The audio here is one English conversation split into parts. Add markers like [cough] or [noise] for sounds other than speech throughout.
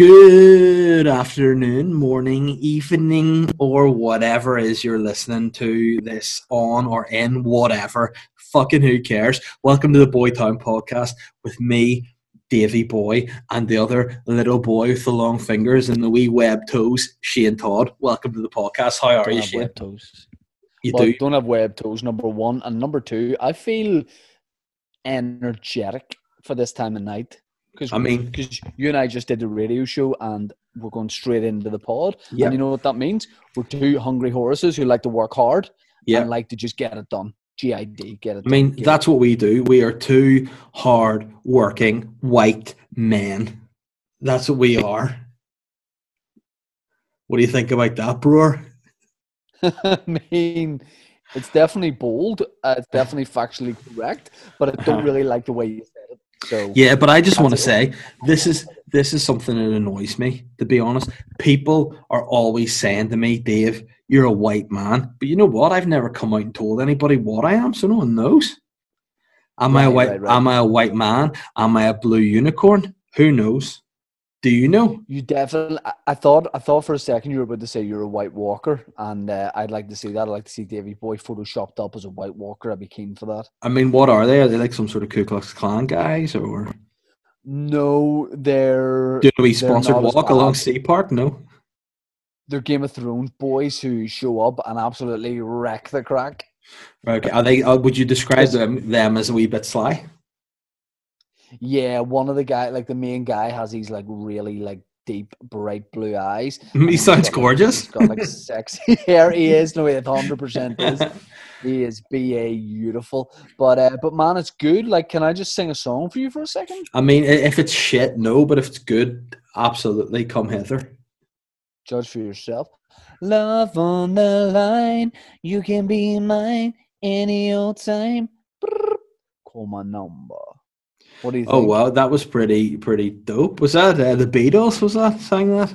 Good afternoon, morning, evening, or whatever is you're listening to this on or in, whatever. Fucking who cares? Welcome to the Boytown podcast with me, Davy Boy, and the other little boy with the long fingers and the wee web toes, Shane Todd. Welcome to the podcast. How are don't you, Shane? web toes. You Well, do? don't have web toes. Number one and number two, I feel energetic for this time of night because I mean- because you and I just did the radio show and we're going straight into the pod. Yep. And you know what that means? We're two hungry horses who like to work hard Yeah. and like to just get it done. GID, get it. I mean, done. Get that's what we do. We are two hard working white men. That's what we are. What do you think about that, Brewer? [laughs] I mean, it's definitely bold. Uh, it's definitely factually correct, but I don't [laughs] really like the way you it. So Yeah, but I just want to say this is this is something that annoys me. To be honest, people are always saying to me, "Dave, you're a white man," but you know what? I've never come out and told anybody what I am, so no one knows. Am I a white? right, right. Am I a white man? Am I a blue unicorn? Who knows? Do you know? You definitely. I- thought. I thought for a second you were about to say you're a White Walker, and uh, I'd like to see that. I'd like to see Davy Boy photoshopped up as a White Walker. I'd be keen for that. I mean, what are they? Are they like some sort of Ku Klux Klan guys, or No, they're do we sponsored walk along. Sea Park? No. they're Game of Thrones boys who show up and absolutely wreck the crack. Okay. Are they? Uh, would you describe them them as a wee bit sly? Yeah, one of the guy, like the main guy, has these like really like deep, bright blue eyes. [laughs] He sounds got, like- gorgeous. He's got like sexy [laughs] hair. He is. No, it hundred percent is. [laughs] He is ba beautiful, but uh, but man, it's good. Like, can I just sing a song for you for a second? I mean, if it's shit, no, but if it's good, absolutely come hither. Judge for yourself. Love on the line, you can be mine any old time. Call my number. What do you think? Oh wow, that was pretty pretty dope. Was that uh, the Beatles? Was that sang that?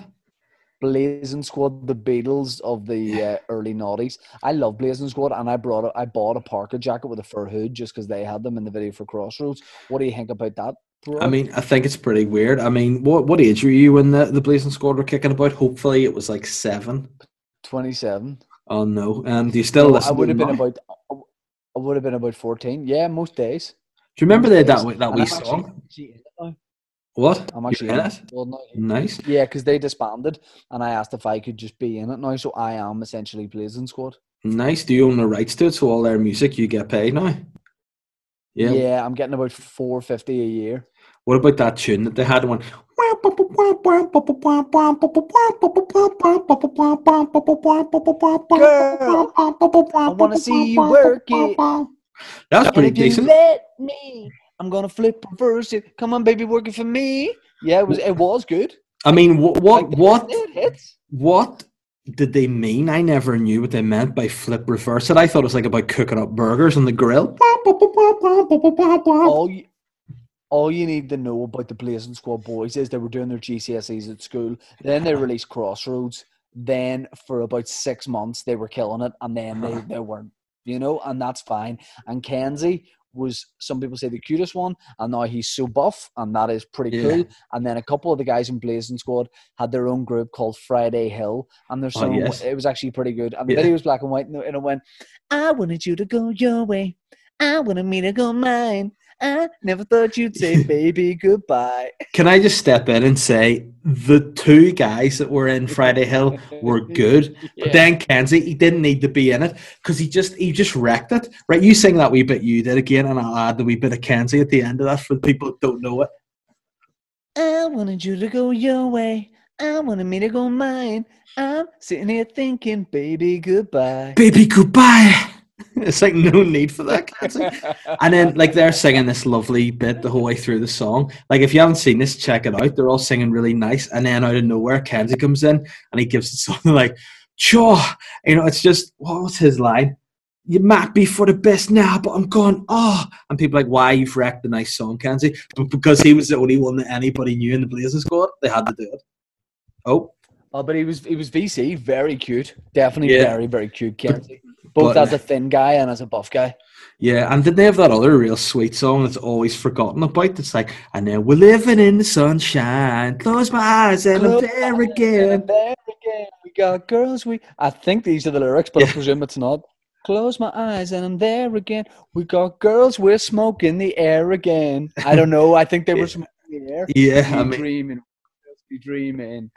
Blazing Squad, the Beatles of the uh, early noughties. I love Blazing Squad, and I brought a, I bought a Parker jacket with a fur hood just because they had them in the video for Crossroads. What do you think about that? Bro? I mean, I think it's pretty weird. I mean, what what age were you when the the Blazing Squad were kicking about? Hopefully, it was like seven. twenty-seven. Oh no, and do you still No, listen? I would have been about. I would have been about fourteen. Yeah, most days. Do you remember they had that that wee song? actually in it now. What? I'm actually in it. it. Well, no, Nice. Yeah, because they disbanded, and I asked if I could just be in it now. So I am essentially Blazing Squad. Nice. Do you own the rights to it? So all their music you get paid now. Yeah. Yeah, I'm getting about four fifty a year. What about that tune that they had one? Girl, I wanna see you work it. That was pretty if you decent. let me, I'm gonna flip reverse it. Come on, baby, working for me. Yeah, it was. It was good. I mean, what what Like, what what did they mean? I never knew what they meant by flip reverse it. I thought it was like about cooking up burgers on the grill. All you, all you need to know about the Blazing Squad boys is they were doing their GCSEs at school. Then they released Crossroads. Then for about six months they were killing it, and then they, [sighs] they weren't. You know, and that's fine. And Kenzie was some people say the cutest one, and now he's so buff, and that is pretty Yeah. cool. And then a couple of the guys in Blazing Squad had their own group called Friday Hill, and their Oh, song yes. it was actually pretty good. And the Yeah. video was black and white, and it went, "I wanted you to go your way, I wanted me to go mine." I never thought you'd say [laughs] baby goodbye. Can I just step in and say the two guys that were in Friday Hill were [laughs] good, but then Kenzie he didn't need to be in it because he just he just wrecked it. Right, you sing that wee bit you did again, and I'll add the wee bit of Kenzie at the end of that for the people that don't know it. I wanted you to go your way. I wanted me to go mine. I'm sitting here thinking, baby, goodbye. Baby, goodbye. [laughs] It's like no need for that. [laughs] And then like they're singing this lovely bit the whole way through the song. Like if you haven't seen this, check it out. They're all singing really nice, and then out of nowhere, Kenzie comes in and he gives it something [laughs] like, "Sure," you know. It's just what was his line? You might be for the best now, but I'm going. Oh, ah. and people like, why you've wrecked the nice song, Kenzie? But because he was the only one that anybody knew in the Blazers Squad, they had to do it. Oh, Oh, but he was he was VC, very cute. Definitely Yeah. very, very cute. Kenzie. Both But- as a thin guy and as a buff guy. Yeah, and did they have that other real sweet song that's always forgotten about? It's like, and now we're living in the sunshine. Close my eyes and I'm there again. There again, we got girls. We I think these are the lyrics, but I presume it's not. Close my eyes and I'm there again. We got girls. We're smoking the air again. I don't know. I think they were [laughs] smoking the air. Yeah, Be I mean, dreaming, be dreaming,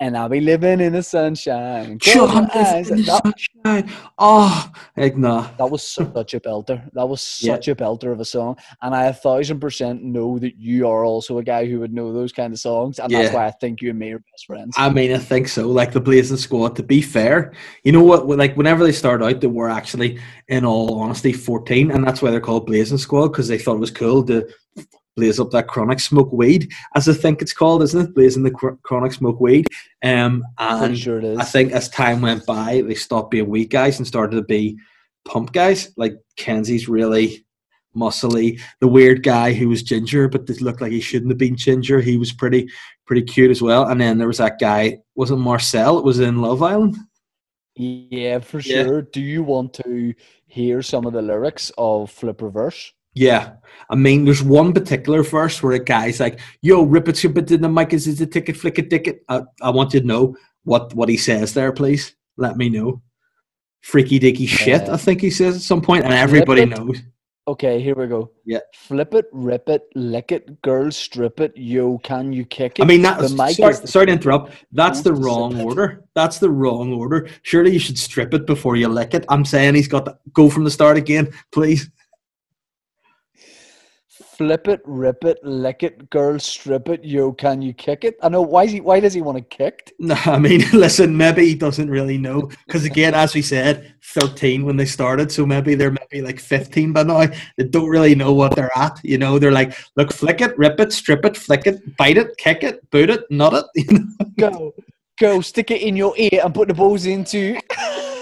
and I'll be living in the sunshine. Close eyes. in the sunshine. Oh, like, nah. that was such a belter. That was Yeah. such a belter of a song, and I a thousand percent know that you are also a guy who would know those kind of songs, and that's why I think you and me are best friends. I mean, I think so. Like the Blazing Squad, to be fair, you know what? Like whenever they start out, they were actually, in all honesty, 14, and that's why they're called Blazing Squad because they thought it was cool to blaze up that chronic smoke weed, as I think it's called, isn't it? Blazing the chr- chronic smoke weed. Um, and sure. I think as time went by, they stopped being weak guys and started to be pump guys. Like Kenzie's really muscly. The weird guy who was ginger, but did looked like he shouldn't have been ginger. He was pretty pretty cute as well. And then there was that guy, wasn't Marcel? It was in Love Island. Yeah, for Yeah. sure. Do you want to hear some of the lyrics of Flip Reverse? Yeah. I mean, there's one particular verse where a guy's like, yo, rip it, ship it in the mic, is it a ticket, flick it, ticket? I, I want you to know what, what he says there, please. Let me know. Freaky dicky shit, Uh, I think he says at some point, and everybody it. knows. Okay, here we go. Yeah. Flip it, rip it, lick it, girl, strip it. Yo, can you kick it? I mean, that's The mic sorry, the- sorry to interrupt. That's the wrong it. order. That's the wrong order. Surely you should strip it before you lick it. I'm saying he's got to go from the start again, please. Flip it, rip it, lick it, girl, strip it. Yo, can you kick it? I know. Why is he? Why does he want it kicked? No, I mean, [laughs] listen, maybe he doesn't really know. Because again, as we said, 13 when they started, so maybe they're maybe like 15 by now. They don't really know what they're at. You know, they're like, look, flick it, rip it, strip it, flick it, bite it, kick it, boot it, nut it. You [laughs] know? Go, go, stick it in your ear and put the balls into. [laughs]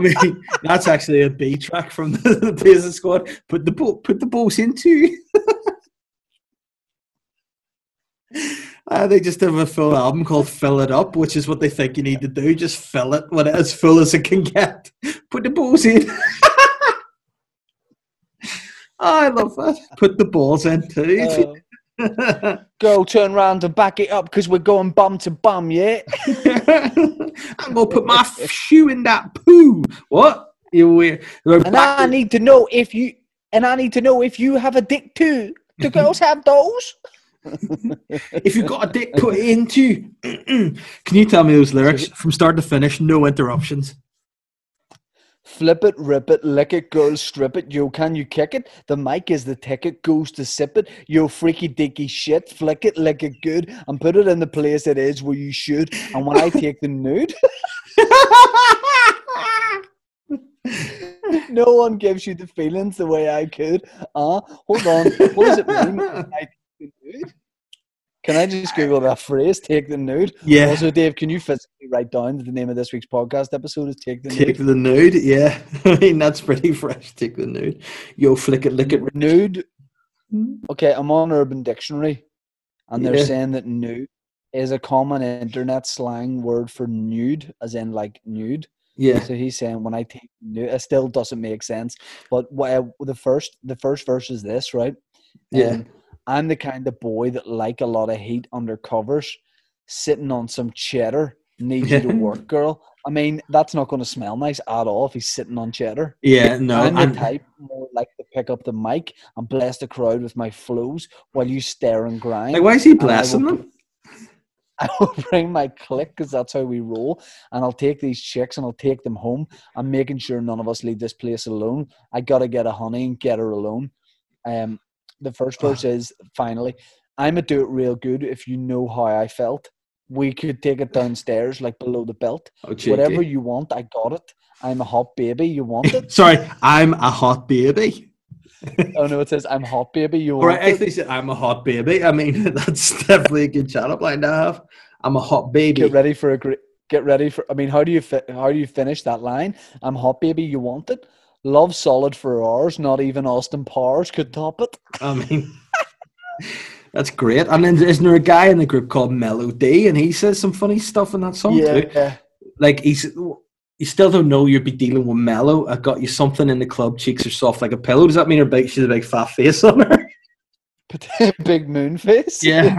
I mean, [laughs] that's actually a B track from the, [laughs] the Blazing Squad. Put the ball, put the balls into. [laughs] Uh, they just have a full album called "Fill It Up," which is what they think you need to do. Just fill it with it as full as it can get. Put the balls in. I love that. Put the balls in too. Uh, go, turn round and back it up because we're going bum to bum, yeah. I'm gonna put my shoe in that poo. What? You weird. And I need to know if you and I need to know if you have a dick too. Do [laughs] girls have those? [laughs] if you've got a dick, put it into. [clears throat] Can you tell me those lyrics from start to finish? No interruptions. Flip it, rip it, lick it, girl, strip it. Yo, can you kick it? The mic is the ticket, goes to sip it. Yo, freaky dicky shit, flick it, lick it good, and put it in the place it is where you should. And when I take the nude, [laughs] no one gives you the feelings the way I could. Uh, hold on. What does it mean? when I take the nude? Can I just Google that phrase, take the nude? yeah. Also, Dave, can you physically write down that the name of this week's podcast episode is Take the Take Nude? the nude, yeah. [laughs] I mean, that's pretty [laughs] fresh. Take the nude. Yo, flick it, lick it. Nude. Okay, I'm on Urban Dictionary, and they're Yeah. saying that nude is a common internet slang word for nude, as in like nude. Yeah. So he's saying when I take nude, it still doesn't make sense. But what the first the first verse is this, right? Yeah. Um, I'm the kind of boy that like a lot of heat under covers, sitting on some cheddar. Need you to work, girl. I mean, that's not going to smell nice at all if he's sitting on cheddar. Yeah, no. I'm the type more like to pick up the mic and bless the crowd with my flows while you stare and grind. like, why is he will blessing them? [laughs] I will bring my click because that's how we roll, and I'll take these chicks and I'll take them home. I'm making sure none of us leave this place alone. I gotta get a honey and get her alone. Um, the first verse is finally, "I'ma do it real good if you know how I felt. We could take it downstairs like below the belt. Oh. Whatever you want, I got it. I'm a hot baby. You want it? [laughs] Sorry, I'm a hot baby. oh no, it says I'm hot baby. You want I it? actually said I'm a hot baby. I mean, [laughs] that's definitely a good chat up line to have. I'm a hot baby. Get ready for a great. Get ready for. I mean, how do you fi- how do you finish that line? I'm hot, baby. You want it? Love solid for ours. Not even Austin Powers could top it. I mean, [laughs] that's great. And then isn't there a guy in the group called Melo-D, and he says some funny stuff in that song too. yeah. Like he's you still don't know you'd be dealing with Mellow. I got you something in the club. Cheeks are soft like a pillow. Does that mean her big? She's a big fat face on her. [laughs] Big moon face. Yeah.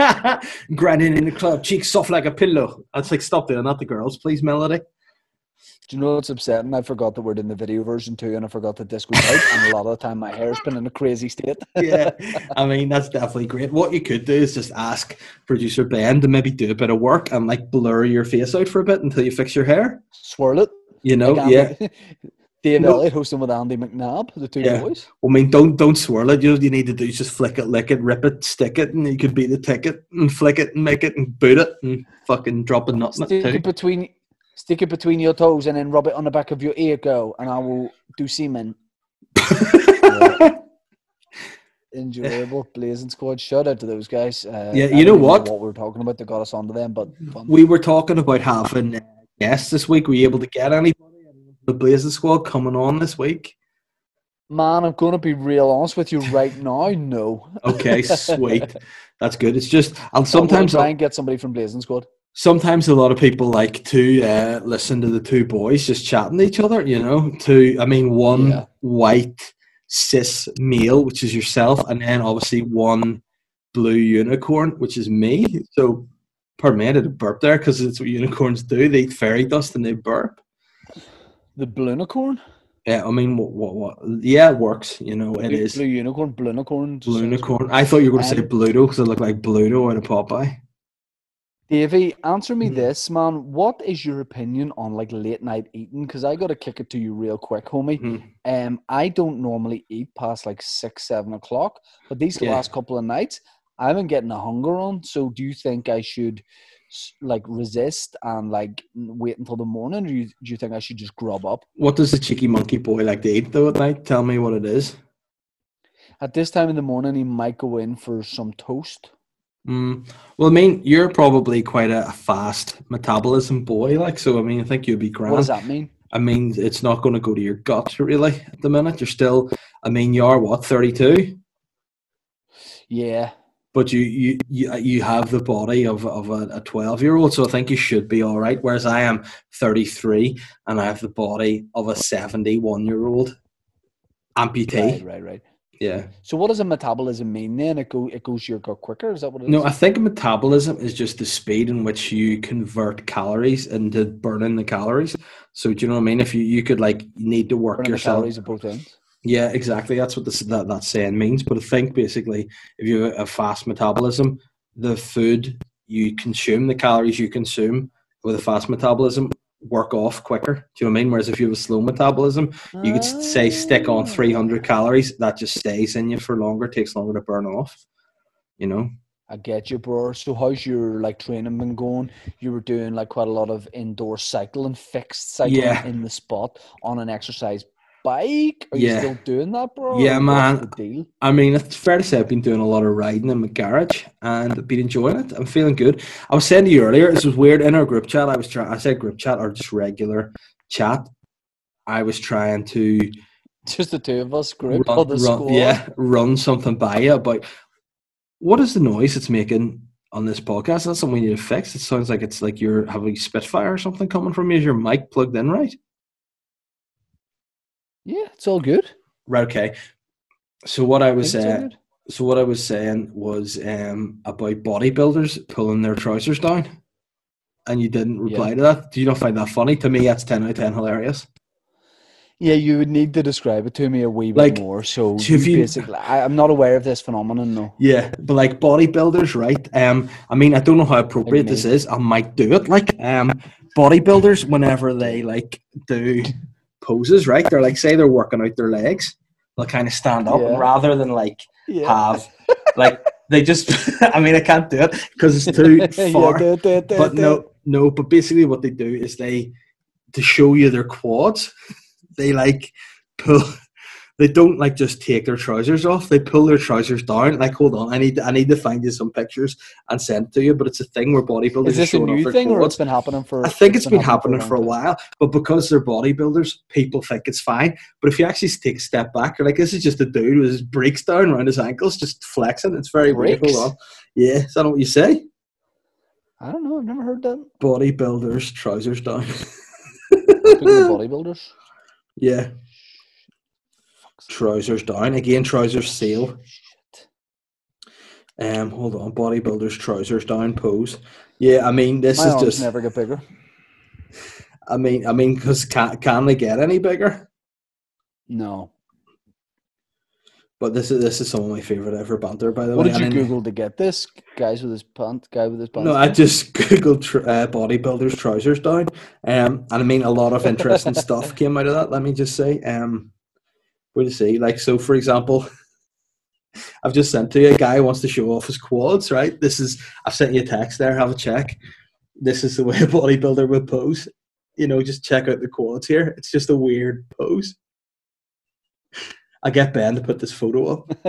[laughs] [laughs] Grinding in the club, cheeks soft like a pillow. I'd like stop doing that to girls, please, Melo-D. Do you know what's upsetting? I forgot the word in the video version too, and I forgot the disco out. and a lot of the time, my hair's been in a crazy state. [laughs] yeah, [laughs] I mean that's definitely great. What you could do is just ask producer Ben to maybe do a bit of work and like blur your face out for a bit until you fix your hair. Swirl it. You know, Like yeah. [laughs] Dave No. Elliott hosting with Andy McNabb, the two Yeah. boys. I mean, don't don't swirl it. You, you need to do is just flick it, lick it, rip it, stick it, and you could be the ticket and flick it and make it and boot it and fucking drop a nut in it it too. between, stick it between your toes, and then rub it on the back of your ear, girl, and I will do semen. [laughs] Enjoyable, blazing squad. Shout out to those guys. Uh, Yeah, you know what? What we were talking about that got us onto them, but fun. we were talking about having uh, guests this week. Were you able to get anybody? The Blazing Squad coming on this week. man, I'm going to be real honest with you right now. No. Okay, [laughs] sweet. That's good. It's just and Sometimes sometimes try and get somebody from Blazing Squad. Sometimes a lot of people like to uh, listen to the two boys just chatting to each other. You know, to I mean, one Yeah. white cis male, which is yourself, and then obviously one blue unicorn, which is me. So, pardon me, I did a burp there because it's what unicorns do. They eat fairy dust and they burp. The Blunicorn? Yeah, I mean, what, what, what? Yeah, it works. You know, it blue, is Blue Unicorn, Blunicorn. blue unicorn. I thought you were going to say Bluto because it looked like Bluto in a Popeye. Davey, answer me Mhm. this, man. What is your opinion on like late night eating? Because I got to kick it to you real quick, homie. Mhm. Um, I don't normally eat past like six, seven o'clock, but these Yeah. last couple of nights, I've been getting a hunger on. So, do you think I should like resist and like wait until the morning, or do you, do you think I should just grub up? What does the cheeky monkey boy like to eat though at night? Tell me what it is. At this time in the morning, he might go in for some toast. Mm. Well, I mean, you're probably quite a fast metabolism boy, like so. I mean, I think you'd be grand. What does that mean? I mean, it's not going to go to your gut really at the minute. You're still, I mean, you are what 32, Yeah, but you you you, you have the body of of a 12 year old, so I think you should be all right. Whereas I am 33 and I have the body of a 71 year old amputee. right, right, right. Yeah. So, what does a metabolism mean then? It go it goes your gut quicker. Is that what it is? No, I think metabolism is just the speed in which you convert calories into burning the calories. So do you know what I mean? If you, you could like you need to work Burning yourself. calories of both ends. Yeah, exactly. That's what this, that that saying means. But I think basically, if you have a fast metabolism, the food you consume, the calories you consume with a fast metabolism, work off quicker. Do you know what I mean? Whereas if you have a slow metabolism, you could say stick on Ah. 300 calories, that just stays in you for longer, takes longer to burn off. You know. I get you, bro. So how's your like training been going? You were doing like quite a lot of indoor cycling, fixed cycling Yeah. in the spot on an exercise bike. Are you Yeah. still doing that, bro? Yeah, man. I mean, it's fair to say I've been doing a lot of riding in my garage and I've been enjoying it. I'm feeling good. I was saying to you earlier, this was weird. In our group chat, I was trying, I said group chat or just regular chat. I was trying to Just the two of us, group run, or the run- squad. yeah, run something by you about what is the noise it's making on this podcast? That's something we need to fix. It sounds like it's like you're having Spitfire or something coming from you. Is your mic plugged in right? Yeah, it's all good. Right, okay. So what I was all uh. So what I was saying was um, about bodybuilders pulling their trousers down, and you didn't reply Yeah. to that. Do you not find that funny? To me, that's ten out of ten hilarious. Yeah, you would need to describe it to me a wee bit Like, more. So you you- basically, I, I'm not aware of this phenomenon. No. Yeah, but like bodybuilders, right? Um, I mean, I don't know how appropriate this is. I might do it. Like, um, bodybuilders, whenever they like do poses, right? They're like, say they're working out their legs, they'll kind of stand up, Yeah. and rather than like Yeah. have, like, they just. [laughs] I mean, I can't do it because it's too [laughs] far. do do do but no, no. But basically, what they do is they to show you their quads. They like pull. They don't like just take their trousers off. They pull their trousers down. Like, hold on, I need I need to find you some pictures and send to you. But it's a thing where bodybuilders Is this a new thing, or it's been happening for? I think it's been a happening for a while, but because they're bodybuilders, people think it's fine. But if you actually take a step back, you're like, this is just a dude with his breaks down around his ankles, just flexing. It's very weird. Hold on. Yeah, is that what you say? I don't know. I've never heard that. Bodybuilders, trousers down. Bodybuilders, [laughs] Yeah, trousers down again. Trousers seal. shit. Um, hold on, bodybuilders trousers down pose. Yeah, I mean this My is arms just. never get bigger. I mean, I mean, because can can they get any bigger? No. But this is this is some of my favorite ever banter, by the What way. did you And then- Google to get this? Guys with his pants, guy with his pants. No, I just [laughs] googled tr- uh, bodybuilders trousers down, um, and I mean a lot of interesting [laughs] stuff came out of that. Let me just say, um, where to see, like so, for example, [laughs] I've just sent to you a guy who wants to show off his quads. Right, this is I've sent you a text there. Have a check. This is the [laughs] way a bodybuilder would pose. You know, just check out the quads here. It's just a weird pose. I get Ben to put this photo up. [laughs]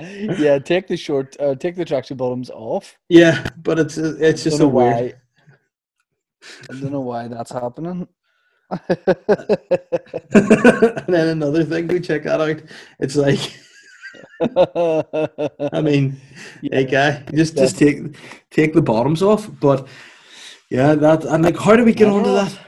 yeah, take the short, uh, take the tracksuit bottoms off. Yeah, but it's it's just a know weird. I don't know why that's happening. And then another thing, go check that out. It's like, I mean, hey guy, uh, just just take take the bottoms off. But yeah, that and like, how do we get are onto that?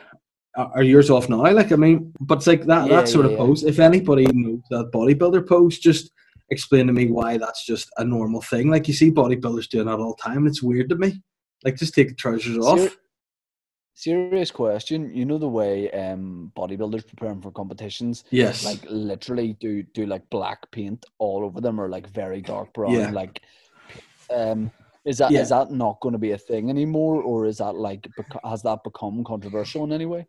Are yours off now? Like, I mean, but it's like that Yeah, that sort yeah, of yeah. pose. If anybody knows that bodybuilder pose, just explain to me why that's just a normal thing. Like you see bodybuilders doing that all the time, and it's weird to me. Like, just take the trousers off. Ser- serious question. You know the way um, bodybuilders preparing for competitions, yes. like literally do do like black paint all over them, or like very dark brown. Yeah. Like, um, is that is Yeah. that not going to be a thing anymore, or is that like has that become controversial in any way?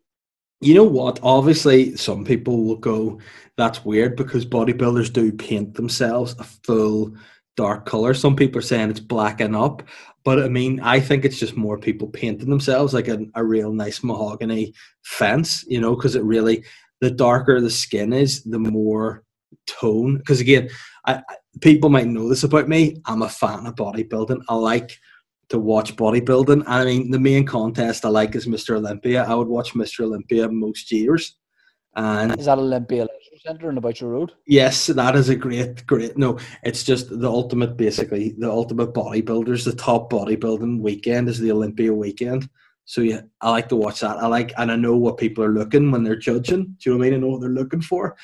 You know what? Obviously, some people will go, that's weird because bodybuilders do paint themselves a full dark color. Some people are saying it's blacking up. But I mean, I think it's just more people painting themselves like a, a real nice mahogany fence, you know, because it really, the darker the skin is, the more tone. Because again, I, people might know this about me. I'm a fan of bodybuilding. I like to watch bodybuilding. I mean, the main contest I like is Mr. Olympia. I would watch Mr. Olympia most years. And Is that Olympia Leisure Centre and about your road? yes, that is a great, great. No, it's just the ultimate, basically, the ultimate bodybuilders. The top bodybuilding weekend is the Olympia weekend. So yeah, I like to watch that. I like, and I know what people are looking when they're judging. Do you know what I mean? I know what they're looking for.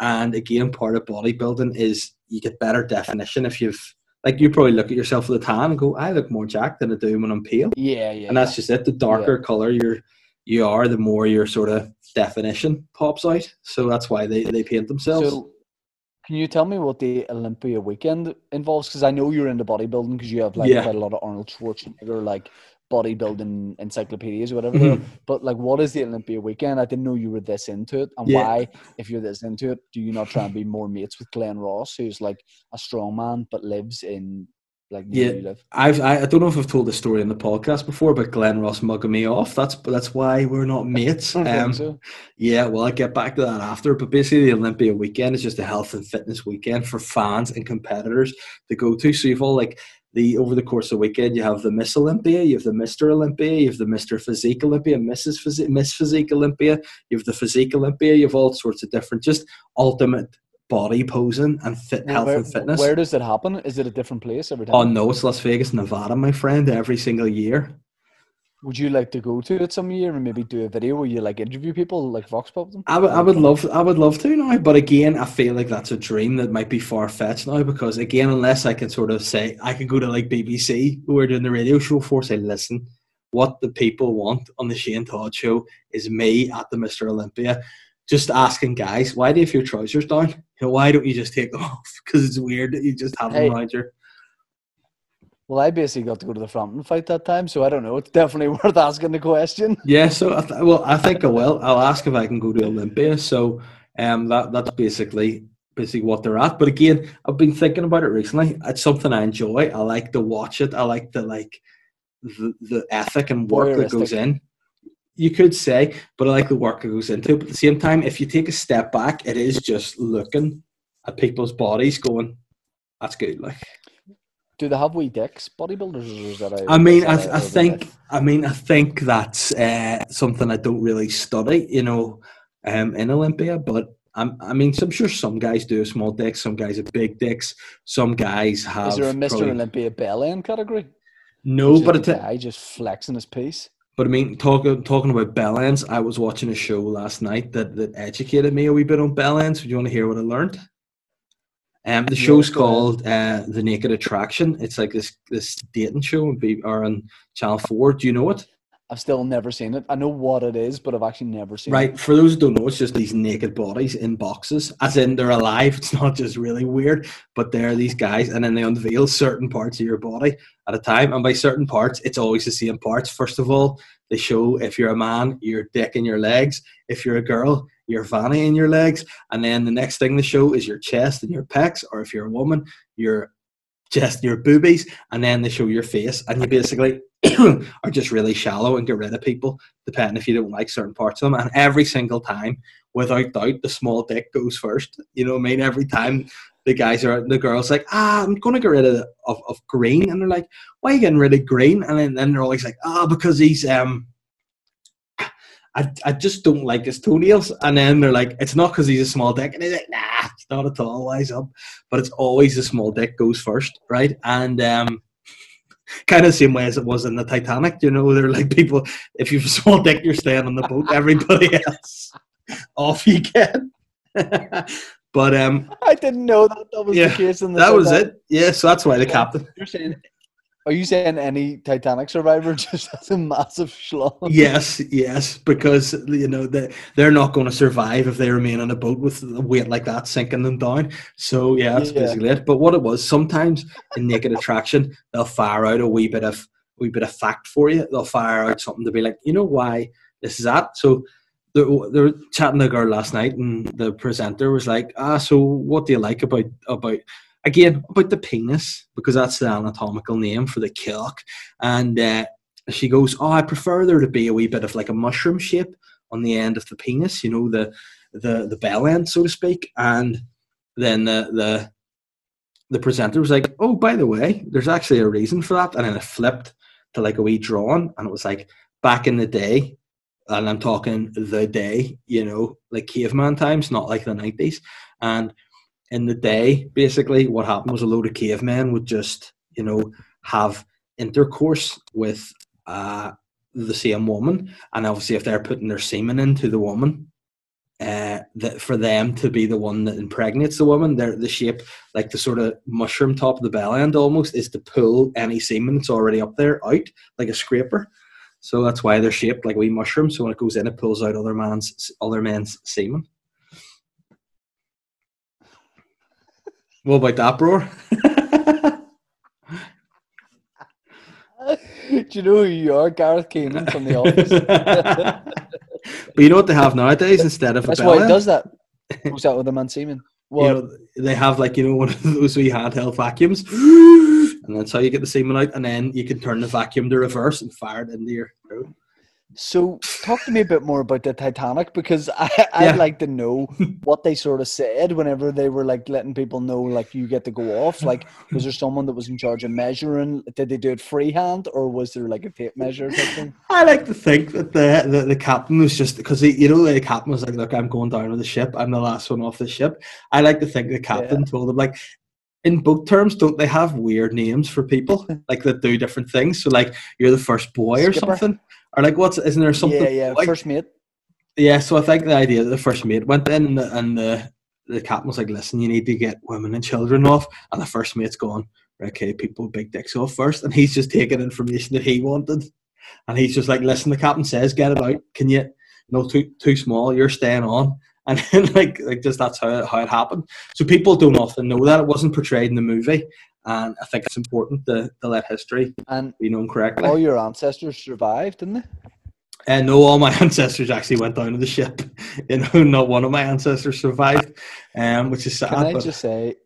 And again, part of bodybuilding is you get better definition if you've, like, you probably look at yourself at the time and go, I look more jacked than I do when I'm pale Yeah, yeah. and that's just it. The darker color you're you are, the more your sort of definition pops out. So that's why they, they paint themselves. So, can you tell me what the Olympia weekend involves? Because I know you're into bodybuilding because you have like Yeah. quite a lot of Arnold Schwarzenegger like bodybuilding encyclopedias or whatever. Mhm. But like, what is the Olympia weekend? I didn't know you were this into it, and Yeah. why, if you're this into it, do you not try and be more mates with Glenn Ross, who's like a strong man but lives in like Yeah. I've I, I don't know if I've told the story in the podcast before, but Glenn Ross mugging me off. That's that's why we're not [laughs] mates. I Um, so. Yeah, well, I'll get back to that after. But basically, the Olympia weekend is just a health and fitness weekend for fans and competitors to go to. So you've all like the over the course of the weekend, you have the Miss Olympia, you have the Mister Olympia, you have the Mister Physique Olympia, Mrs. Physique, Miss Physique Olympia, you have the Physique Olympia, you have all sorts of different, just ultimate body posing and fit health where, and fitness. where does it happen? Is it a different place every time? Oh no, it's Las Vegas, Nevada, my friend, every single year. Would you like to go to it some year and maybe do a video where you like interview people like Vox Pop them? I would, I would love, I would love to now, but again, I feel like that's a dream that might be far fetched now because again, unless I can sort of say I can go to like BBC who are doing the radio show for, say, listen, what the people want on the Shane Todd show is me at the Mister Olympia, just asking guys, why do you have your trousers down? You know, why don't you just take them off? [laughs] Because it's weird that you just have Hey. them around your. Well, I basically got to go to the Frampton fight that time, so I don't know. It's definitely [laughs] worth asking the question. Yeah, so I th- well, I think I will. I'll ask if I can go to Olympia. So, um, that that's basically basically what they're at. But again, I've been thinking about it recently. It's something I enjoy. I like to watch it. I like the like the, the ethic and work that goes in. You could say, but I like the work that goes into it. But at the same time, if you take a step back, it is just looking at people's bodies, going, "That's good." Like, Do they have wee dicks, bodybuilders, or is that a, I mean, I, a I think. I mean, I think that's uh, something I don't really study, you know, um, in Olympia. But I'm, I mean, I'm sure some guys do have small dicks, some guys have big dicks, some guys have. Is there a Mr. probably- Olympia belly in category? No, Just but a it's a, guy just flexing his piece. But I mean, talking talking about bellends, I was watching a show last night that, that educated me a wee bit on bellends. Would you want to hear what I learned? Um, the show's called uh, The Naked Attraction. It's like this this dating show and be on Channel Four. Do you know it? I've still never seen it. I know what it is, but I've actually never seen Right. it. Right. For those who don't know, it's just these naked bodies in boxes, as in they're alive. [laughs] It's not just really weird, but they're these guys, and then they unveil certain parts of your body at a time. And by certain parts, it's always the same parts. First of all, they show if you're a man, your dick and your legs. If you're a girl, your fanny and your legs. And then the next thing they show is your chest and your pecs, or if you're a woman, your chest and your boobies. And then they show your face, and you basically [clears throat] are just really shallow and get rid of people depending if you don't like certain parts of them. And every single time, without doubt, the small dick goes first. You know what I mean? Every time the guys are the girls like, ah, I'm gonna get rid of, of, of green, and they're like, why are you getting rid of green? And then, then they're always like, ah, because he's um. I, I just don't like his toenails, and then they're like, it's not because he's a small dick, and he's like, nah, it's not at all. Wise up, but it's always the small dick goes first, right? And um, kind of the same way as it was in the Titanic. You know, they're like people. If you've a small [laughs] dick, you're staying on the boat. Everybody [laughs] else, off you get. [laughs] but um, I didn't know that that was Yeah, the case. In the that was it. Yeah, so that's why the captain. You're saying, are you saying any Titanic survivor [laughs] just has a massive schlong? Yes, yes, because you know they they're not going to survive if they remain on a boat with a weight like that sinking them down. So yeah, that's Yeah. basically it. But what it was, sometimes in Naked Attraction, they'll fire out a wee bit of wee bit of fact for you. They'll fire out something to be like, you know why this is that. So they were, chatting to a girl last night, and the presenter was like, ah, so what do you like about about again about the penis because that's the anatomical name for the cock and. uh she goes, "Oh, I prefer there to be a wee bit of like a mushroom shape on the end of the penis, you know, the the the bell end, so to speak." And then the the the presenter was like, "Oh, by the way, there's actually a reason for that." And then it flipped to like a wee drawing, and it was like back in the day, and I'm talking the day, you know, like caveman times, not like the nineties. And in the day, basically, what happened was a load of cavemen would just, you know, have intercourse with uh, the same woman, and obviously, if they're putting their semen into the woman, uh, that for them to be the one that impregnates the woman, they're the shape like the sort of mushroom top of the bell end almost is to pull any semen that's already up there out like a scraper. So that's why they're shaped like wee mushroom. So when it goes in, it pulls out other man's other men's semen. What about that, bro? [laughs] Do you know who you are, Gareth Keenan from The Office? [laughs] but you know what they have nowadays instead of a That's bell why it does that. Goes out with a man semen. [laughs] you know, they have like you know one of those wee handheld vacuums, [gasps] and that's how you get the semen out. And then you can turn the vacuum to reverse and fire it into your. So, talk to me a bit more about the Titanic because I, [laughs] I'd like to know [laughs] what they sort of said whenever they were like letting people know, like, you get to go off. Like, was there someone that was in charge of measuring? Did they do it freehand or was there like a tape measure type thing? I like to think that the the, the captain was just because you know the captain was like, "Look, I'm going down with the ship. I'm the last one off the ship." I like to think the captain told him like. In book terms, don't they have weird names for people [laughs] like that do different things? So, like, you're the first boy or something, or like, what's isn't there something? yeah, yeah. boy? First mate. Yeah, so I think the idea that the first mate went in and the, and the, the captain was like, listen, you need to get women and children off. And the first mate's "Right, okay, people big dicks off first. And he's just taking information that he wanted. And he's just like, listen, the captain says, get it out. Can you, no, too, too small, you're staying on. [laughs] And then, like, like just that's how it, how it happened. So people don't often know that. It wasn't portrayed in the movie. And I think it's important to, to let history And be known correctly. all your ancestors survived, didn't they? And no, all my [laughs] ancestors actually went down to the ship. [laughs] You know, not one of my ancestors survived, um, which is sad. Can I but just say,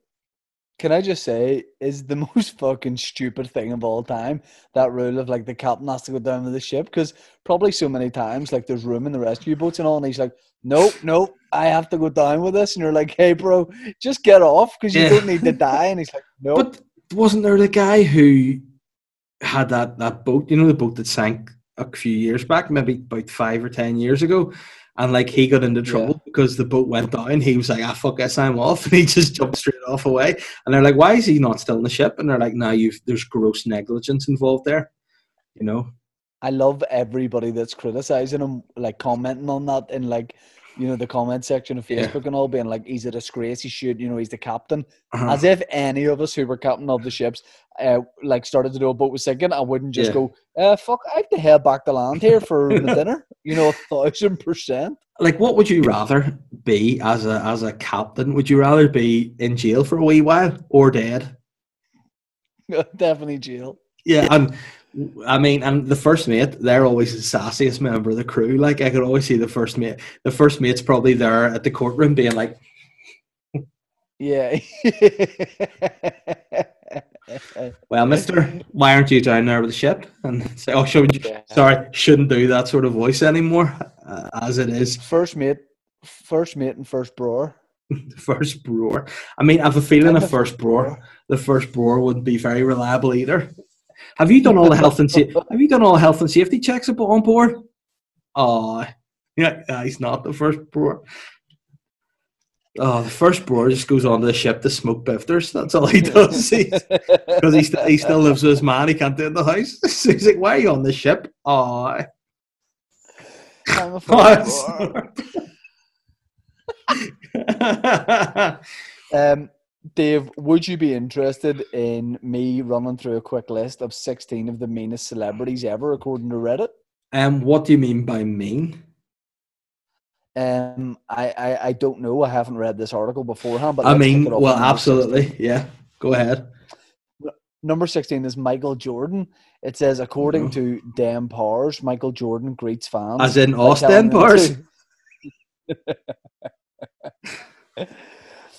can I just say, is the [laughs] most fucking stupid thing of all time that rule of like the captain has to go down with the ship? Because probably so many times, like there's room in the rescue boats and all, and he's like, nope, nope, I have to go down with this. And you're like, hey, bro, just get off because you Yeah. don't need to die. And he's like, nope. but wasn't there the guy who had that that boat? You know, the boat that sank a few years back, maybe about five or ten years ago. And like he got into trouble because the boat went down. He was like, "Ah, fuck this, I'm off," [laughs] and he just jumped straight off away. And they're like, "Why is he not still in the ship?" And they're like, "Nah, you've there's gross negligence involved there." You know, I love everybody that's criticizing him, like commenting on that in like you know the comment section of Yeah. Facebook and all, being like, "He's a disgrace. He should, you know, he's the captain." Uh-huh. As if any of us who were captain of the ships, uh, like started to do a boat was sinking, I wouldn't just Yeah. go, uh, "Fuck, I have to head back to land here for the dinner." [laughs] You know, a thousand percent. like what would you rather be as a as a captain? Would you rather be in jail for a wee while or dead? [laughs] Definitely jail. Yeah, and I mean, and the first mate, they're always the sassiest member of the crew. Like I could always see the first mate. The first mate's probably there at the courtroom being like, Yeah. [laughs] "Well, Mister, why aren't you down there with the ship?" And say, "Oh, should you, Yeah. sorry, shouldn't do that sort of voice anymore." Uh, as it is, first mate, first mate, and first brewer. [laughs] first brewer. I mean, I have a feeling a the first brewer. the first brewer wouldn't be very reliable either. Have you done all the health and safety? Have you done all the health and safety checks on board? Oh, yeah, he's not the first brewer. Oh, the first brewer just goes onto the ship to smoke bifters. That's all he does. [laughs] Because he, st- he still lives with his man. He can't do it in the house. [laughs] So he's like, "Why are you on the ship?" Oh, I'm a [laughs] oh first. Um, Dave, would you be interested in me running through a quick list of 16 of the meanest celebrities ever, according to Reddit? um, what do you mean by mean? Um, I, I, I don't know. I haven't read this article beforehand, but I mean, well, absolutely, 16. yeah. Go ahead. Number 16 is Michael Jordan. It says, according Oh. to Dan Powers, Michael Jordan greets fans. As in Austin telling them bars. to- [laughs] [laughs]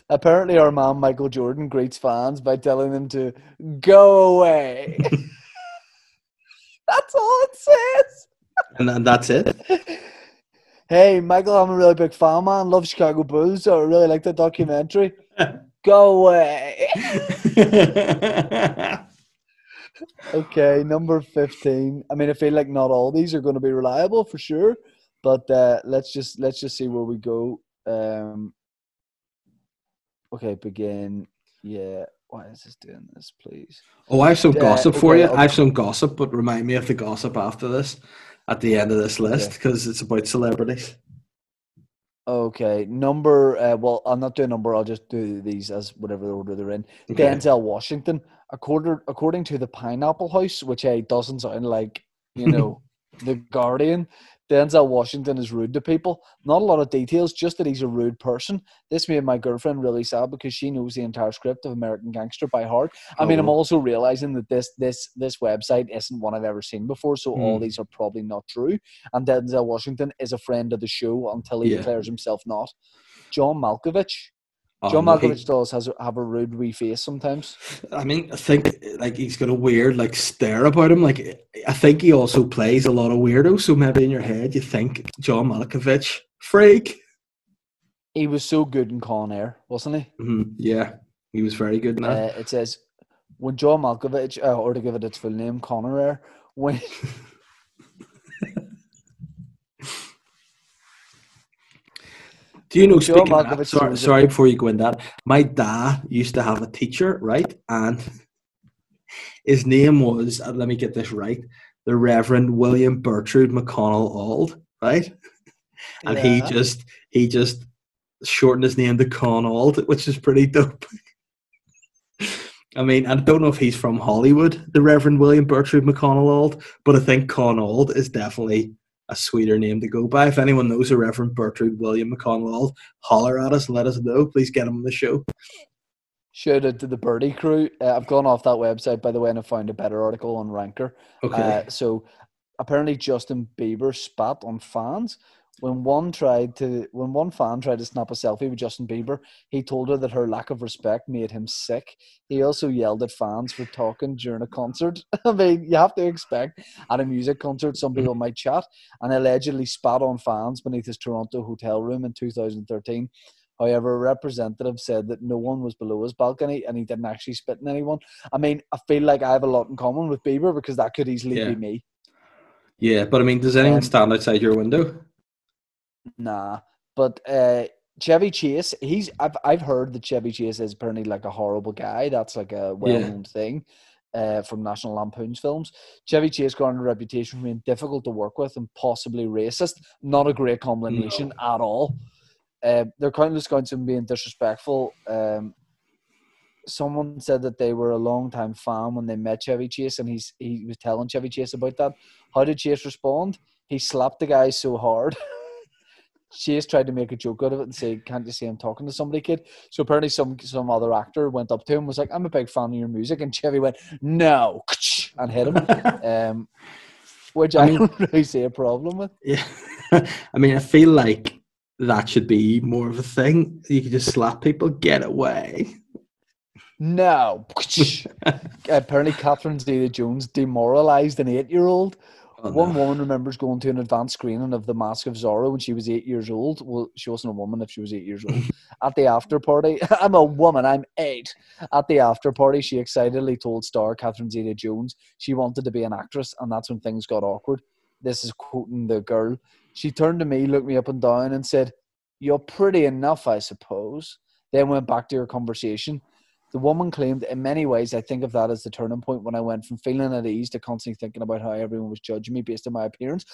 Apparently, our man Michael Jordan greets fans by telling them to go away. [laughs] That's all it says. And then that's it. [laughs] Hey, Michael, I'm a really big fan, man. Love Chicago Bulls, so I really like the documentary. [laughs] Go away. Okay, number 15. I mean, I feel like not all these are going to be reliable for sure, but uh, let's just let's just see where we go. Um, okay, begin. Yeah, why is this doing this, please? oh, I have some gossip for okay, you. I'll- I have some gossip, but remind me of the gossip after this, at the end of this list, Okay. because it's about celebrities. Okay, number. Uh, well, I'm not doing number. I'll just do these as whatever order they're in. Okay. Denzel Washington, according according to the Pineapple House, which uh, doesn't sound like you know [laughs] the Guardian. Denzel Washington is rude to people. Not a lot of details, just that he's a rude person. This made my girlfriend really sad because she knows the entire script of American Gangster by heart. I mean, I'm Oh. also realizing that this this this website isn't one I've ever seen before, so all Hmm. these are probably not true. And Denzel Washington is a friend of the show until he Yeah. declares himself not. John Malkovich. Oh, John he- Malkovich does has have a rude wee face sometimes. I mean, I think like he's got a weird like stare about him. Like I think he also plays a lot of weirdos. So maybe in your head you think John Malkovich freak. He was so good in Con Air, wasn't he? Mhm, Yeah, he was very good in that. Uh, it says when John Malkovich, uh, or to give it its full name, Conor Air, when [laughs] Do you know? Speaking of that, sorry, sorry, before you go in that, my dad used to have a teacher, right? And [laughs] his name was, uh, let me get this right, the Reverend William Bertrude McConnell Auld, right? [laughs] And he just he just shortened his name to Con Auld, which is pretty dope. [laughs] I mean, I don't know if he's from Hollywood, the Reverend William Bertrude McConnell Auld, but I think Con Auld is definitely a sweeter name to go by. If anyone knows a Reverend Bertrude William McConnell holler at us and let us know. Please get him on the show. shout out to the Birdie crew. Uh, I've gone off that website by the way, and I found a better article on Ranker. Okay. Uh, so apparently Justin Bieber spat on fans. When one tried to when one fan tried to snap a selfie with Justin Bieber, he told her that her lack of respect made him sick. He also yelled at fans for talking during a concert. [laughs] I mean, you have to expect at a music concert some people might chat and allegedly spat on fans beneath his Toronto hotel room in 2013. However, a representative said that no one was below his balcony and he didn't actually spit in anyone. I mean, I feel like I have a lot in common with Bieber because that could easily Yeah. be me. yeah, but I mean, does anyone um, stand outside your window? Nah, but uh, Chevy Chase, he's I've I've heard that Chevy Chase is apparently like a horrible guy. That's like a well-known thing. uh, from National Lampoon's films. Chevy Chase garnered a reputation for being difficult to work with and possibly racist. Not a great combination no. at all. Uh, there are countless accounts of being disrespectful. Um, someone said that they were a long time fan when they met Chevy Chase, and he's he was telling Chevy Chase about that. How did Chase respond? He slapped the guy so hard. [laughs] Chase tried to make a joke out of it and say, "Can't you see I'm talking to somebody, kid?" So apparently, some some other actor went up to him, was like, "I'm a big fan of your music," and Chevy went, "No," [laughs] and hit him. [laughs] um, which I, don't really see a problem with. [laughs] Yeah, I mean, I feel like that should be more of a thing. You could just slap people, get away. No. Apparently, Catherine Zeta Jones demoralized an eight year old. Oh, One no. woman remembers going to an advanced screening of The Mask of Zorro when she was eight years old. Well, she wasn't a woman if she was eight years old. [laughs] At the after party, [laughs] I'm a woman, I'm eight. At the after party, she excitedly told star Catherine Zeta Jones she wanted to be an actress, and that's when things got awkward. This is quoting the girl. She turned to me, looked me up and down, and said, You're pretty enough, I suppose. Then went back to her conversation. The woman claimed, in many ways, I think of that as the turning point when I went from feeling at ease to constantly thinking about how everyone was judging me based on my appearance.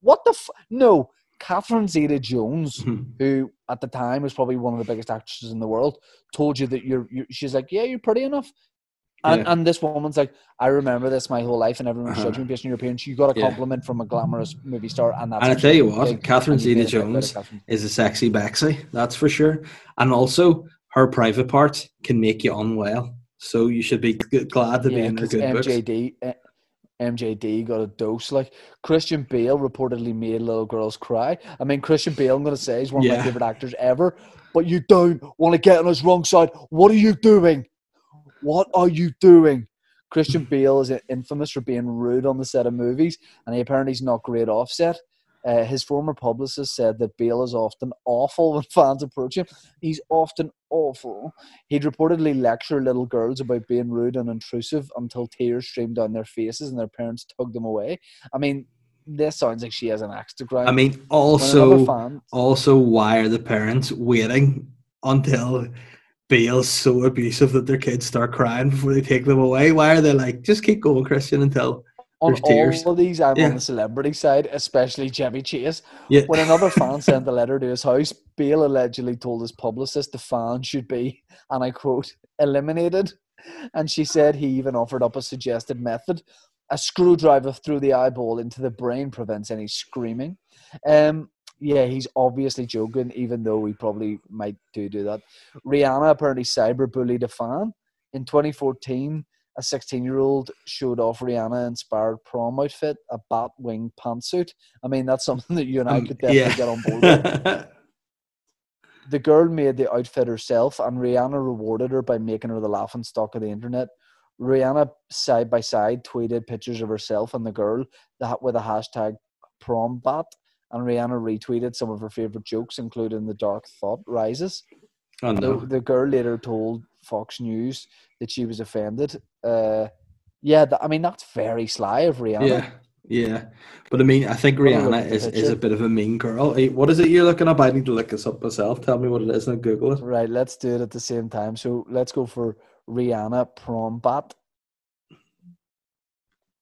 What the f? No, Catherine Zeta Jones, hmm. who at the time was probably one of the biggest actresses in the world, told you that you're, you're she's like, yeah, you're pretty enough. And, yeah. and this woman's like, I remember this my whole life, and everyone's uh-huh. judging me based on your appearance. You got a compliment yeah. from a glamorous movie star, and that's. And I tell you what, Catherine Zeta Jones is a sexy Bexy, that's for sure. And also, her private parts can make you unwell. So you should be glad to yeah, be in her good MJD, books. MJD eh, got a dose. Like Christian Bale reportedly made little girls cry. I mean, Christian Bale, I'm going to say, is one of my favorite actors ever. But you don't want to get on his wrong side. What are you doing? What are you doing? Christian Bale is infamous for being rude on the set of movies, and he apparently is not great offset. Uh, his former publicist said that Bale is often awful [laughs] when fans approach him. He's often awful. He'd reportedly lecture little girls about being rude and intrusive until tears streamed down their faces and their parents tugged them away. I mean, this sounds like she has an axe to grind. I mean, also, fan, also, why are the parents waiting until Bale's so abusive that their kids start crying before they take them away? Why are they like, just keep going, Christian, until on all of these, I'm yeah. on the celebrity side, especially Chevy Chase. Yeah. When another fan [laughs] sent a letter to his house, Bale allegedly told his publicist the fan should be, and I quote, eliminated. And she said he even offered up a suggested method. A screwdriver through the eyeball into the brain prevents any screaming. Um, yeah, he's obviously joking, even though he probably might do do that. Rihanna apparently cyberbullied a fan in 2014 a 16 year old showed off Rihanna inspired prom outfit, a bat wing pantsuit. I mean, that's something [laughs] that you and I um, could definitely yeah. get on board with. [laughs] the girl made the outfit herself, and Rihanna rewarded her by making her the laughing stock of the internet. Rihanna side by side tweeted pictures of herself and the girl that with a hashtag prom bat, and Rihanna retweeted some of her favorite jokes, including the dark thought rises. Oh, no. the, the girl later told Fox News that she was offended. Uh, yeah, I mean that's very sly of Rihanna. Yeah, yeah, but I mean, I think Rihanna is, is a bit of a mean girl. What is it you're looking up? I need to look this up myself. Tell me what it is and Google it. Right, let's do it at the same time. So let's go for Rihanna prom bat.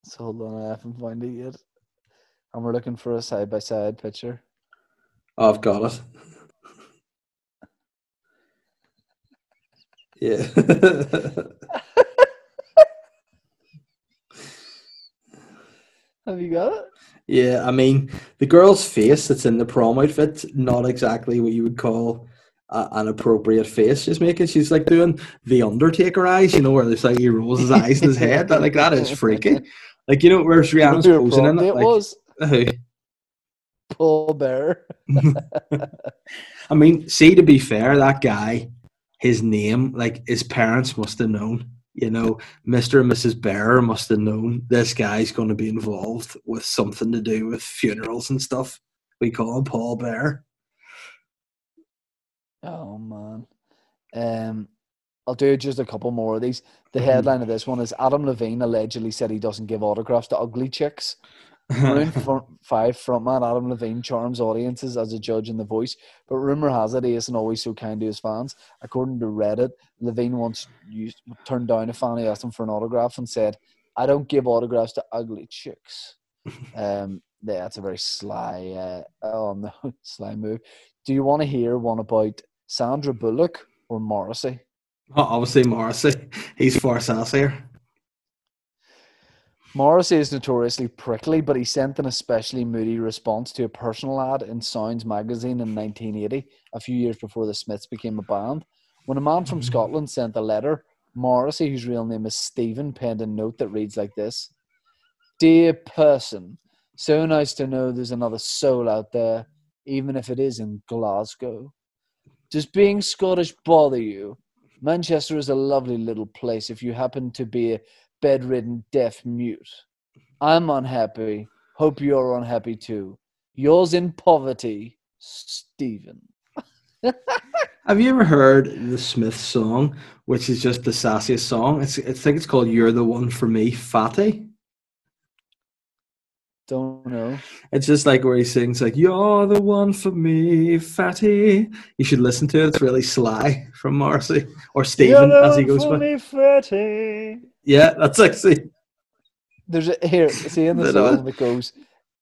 So hold on, I haven't found it yet. And we're looking for a side by side picture. I've got it. Yeah. [laughs] Have you got it? Yeah, I mean, the girl's face that's in the prom outfit, not exactly what you would call a, an appropriate face she's making. She's like doing the Undertaker eyes, you know, where there's like he rolls his eyes in his head. That, like, that is freaky. Like, you know, where's Rihanna's posing in it? Like, was. Who? Paul Bear. [laughs] I mean, see, to be fair, that guy his name, like his parents must have known. You know, Mr. and Mrs. Bear must have known this guy's going to be involved with something to do with funerals and stuff. We call him Paul Bear. Oh man. Um I'll do just a couple more of these. The mm-hmm. headline of this one is Adam Levine allegedly said he doesn't give autographs to ugly chicks. [laughs] Fr- 5 frontman Adam Levine charms audiences as a judge in The Voice, but rumor has it he isn't always so kind to his fans. According to Reddit, Levine once used, turned down a fan who asked him for an autograph and said, I don't give autographs to ugly chicks. [laughs] um, yeah, that's a very sly, uh, oh no, [laughs] sly move. Do you want to hear one about Sandra Bullock or Morrissey? Oh, obviously Morrissey. He's far sassier. Morrissey is notoriously prickly, but he sent an especially moody response to a personal ad in Sounds magazine in 1980, a few years before the Smiths became a band. When a man from mm-hmm. Scotland sent a letter, Morrissey, whose real name is Stephen, penned a note that reads like this Dear person, so nice to know there's another soul out there, even if it is in Glasgow. Does being Scottish bother you? Manchester is a lovely little place if you happen to be a bedridden deaf mute. I'm unhappy. Hope you're unhappy too. Yours in poverty, Stephen. [laughs] Have you ever heard the Smiths song, which is just the sassiest song? It's, I think it's called "You're the One for Me, Fatty." Don't know. It's just like where he sings like "You're the one for me, fatty." You should listen to it. It's really sly from Morrissey or Stephen as he goes by. me, Fatty. Yeah, that's actually There's a here, see [laughs] in the song that goes,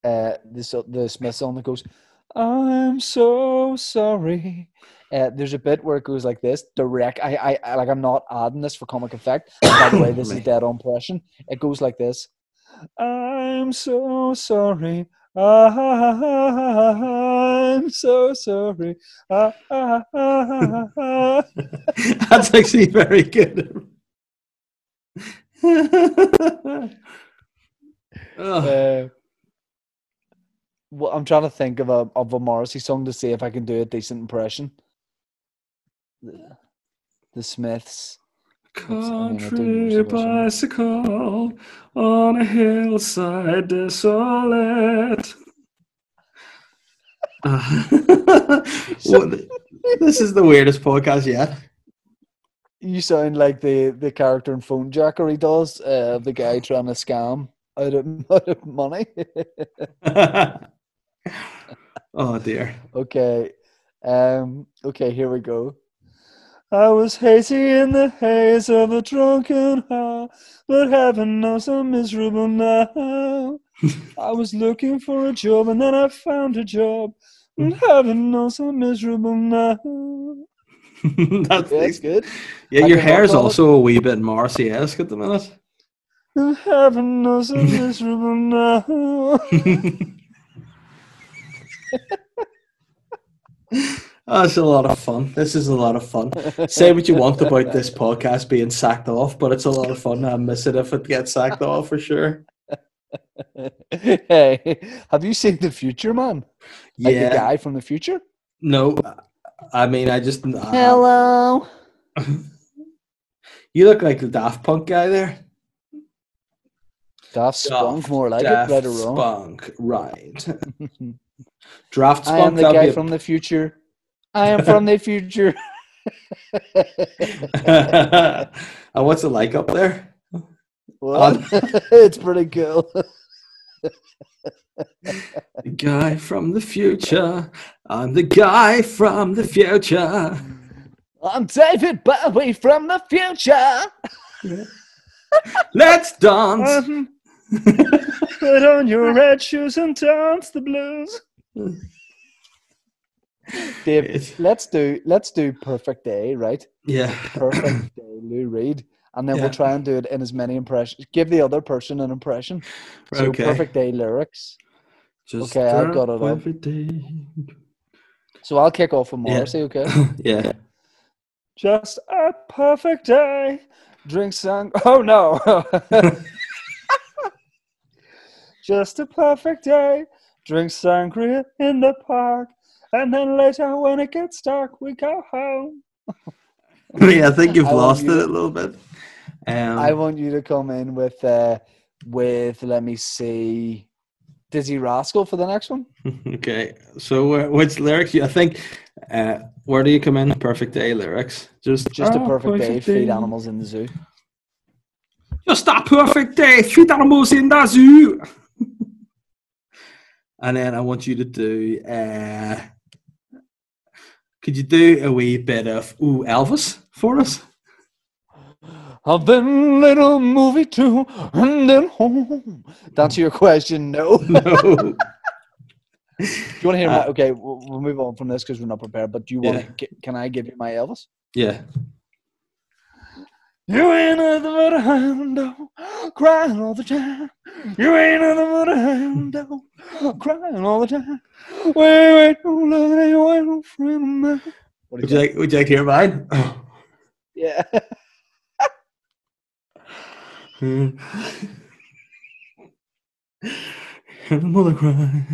uh, the the Smith song that goes, "I'm so sorry." Uh, there's a bit where it goes like this, direct. I, I, I like. I'm not adding this for comic effect. [coughs] By the way, this is dead on impression. It goes like this. I'm so sorry. I'm so sorry. [laughs] that's actually very good. Uh, well, I'm trying to think of a of a Morrissey song to see if I can do a decent impression. The, the Smiths. I mean, country bicycle on a hillside desolate. [laughs] [laughs] Uh, well, this is the weirdest podcast yet. You sound like the the character in Fonejacker. He does uh, the guy [laughs] trying to scam out of, [laughs] out of money. [laughs] oh dear. okay, um, okay, here we go. I was hazy in the haze of a drunken heart, but heaven knows I'm miserable now. I was looking for a job and then I found a job, and heaven knows I'm miserable now. [laughs] That's Yeah, that's good. Yeah, I your can hair is it. also a wee bit Morrissey-esque at the minute. And heaven knows I'm miserable now. [laughs] It's a lot of fun. This is a lot of fun. Say what you want about this podcast being sacked off, but it's a lot of fun. I miss it if it gets sacked off for sure. hey, have you seen the future, man? Like the Yeah. guy from the future? No, I mean, I just. uh, Hello. [laughs] You look like the Daft Punk guy there. Daft Spunk, more like Daft it, right or wrong. Spunk, right. [laughs] Draft I am the guy a- from the future. I am [laughs] from the future. and what's it like up there? what? it's pretty cool. [laughs] The guy from the future. I'm the guy from the future. I'm David Bowie from the future. [laughs] Let's dance. Mm-hmm. Put on your red shoes and dance the blues. [laughs] Dave, let's do let's do perfect day, right? yeah. Perfect [clears throat] day, Lou Reed, and then Yeah. we'll try and do it in as many impressions. Give the other person an impression. So Okay. perfect day lyrics. Just Okay, I've got it up. So I'll kick off with Yeah. Morrissey, okay? [laughs] yeah. Just a perfect day. Drink some. [laughs] Oh no. [laughs] Just a perfect day. Drink sangria in the park. And then later, when it gets dark, we go home. yeah, I think you've I lost you it to- a little bit. Um, I want you to come in with, uh, with let me see, Dizzee Rascal for the next one. [laughs] okay, so uh, which lyrics? I think. Uh, where do you come in? Perfect day lyrics. Just Just a "Ah, perfect, day. perfect Feed animals in the zoo. Just a perfect day. Feed animals in the zoo. [laughs] and then I want you to do. Uh, could you do a wee bit of ooh Elvis for us? I've been little movie too, and then home. That's your question. No. [laughs] No. [laughs] do you want to hear my? Uh, Okay, we'll, we'll move on from this because we're not prepared. But do you want? Yeah. to Can I give you my Elvis? yeah. You ain't nothing but a hound dog, crying all the time. You ain't nothing but a hound dog, crying all the time. Wait, wait, no love, you ain't no friend of mine. Would you like? Would you like to hear mine? [laughs] Yeah. And the mother cry.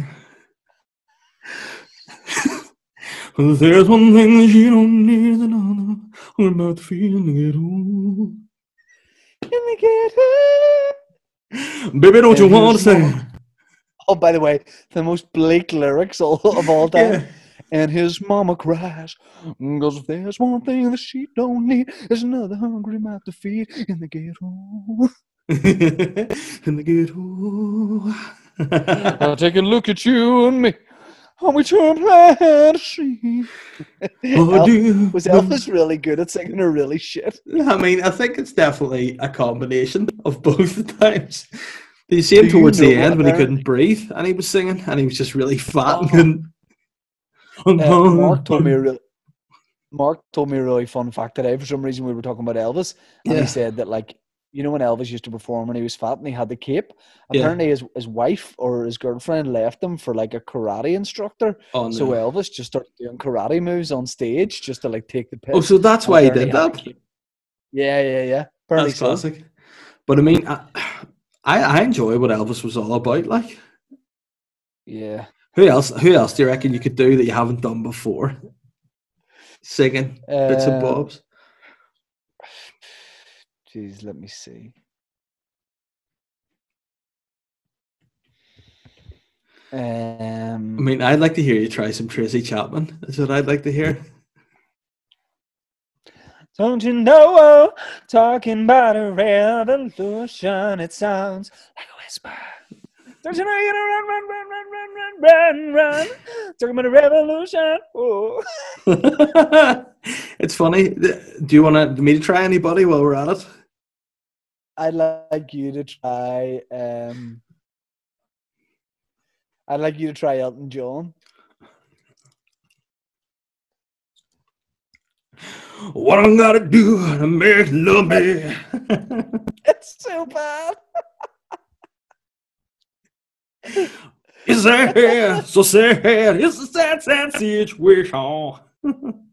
there's one thing that you don't need another. What about the feeling to get old? In the ghetto. Baby, don't you want to say? Oh, by the way, the most bleak lyrics all, of all time. Yeah. And his mama cries, Cause if there's one thing that she don't need, is another hungry mouth to feed in the ghetto. In the ghetto. I'll take a look at you and me. And we turn plan to see. Oh, was Elvis really good at singing or really shit? I mean, I think it's definitely a combination of both the times. Did you see him Do you towards the end when he couldn't breathe and he was singing and he was just really fat Oh. and Uh, [laughs] Mark told me a really, [laughs] Mark told me a really fun fact today. For some reason, we were talking about Elvis, and Yeah. he said that like you know when Elvis used to perform when he was fat and he had the cape. Yeah. Apparently, his his wife or his girlfriend left him for like a karate instructor. Oh, So. Elvis just started doing karate moves on stage just to like take the piss. oh, so that's why he did that. Yeah, yeah, yeah. Apparently That's so. classic. But I mean, I, I I enjoy what Elvis was all about. Like, Yeah. Who else? Who else do you reckon you could do that you haven't done before? Singing bits and Um, bobs. Jeez, let me see. I Um, mean, I'd like to hear you try some Tracy Chapman. That's what I'd like to hear. Don't you know, talking about a revolution, it sounds like a whisper. Don't you know you're gonna run, run, run, run, run, run, run, run. Talking about a revolution. Oh. [laughs] it's funny. Do you want me to try anybody while we're at it? I'd like you to try. Um, I'd like you to try Elton John. What I'm gonna do to make you love me? [laughs] It's so bad. [laughs] It's sad, so sad. It's a sad, sad situation. [laughs]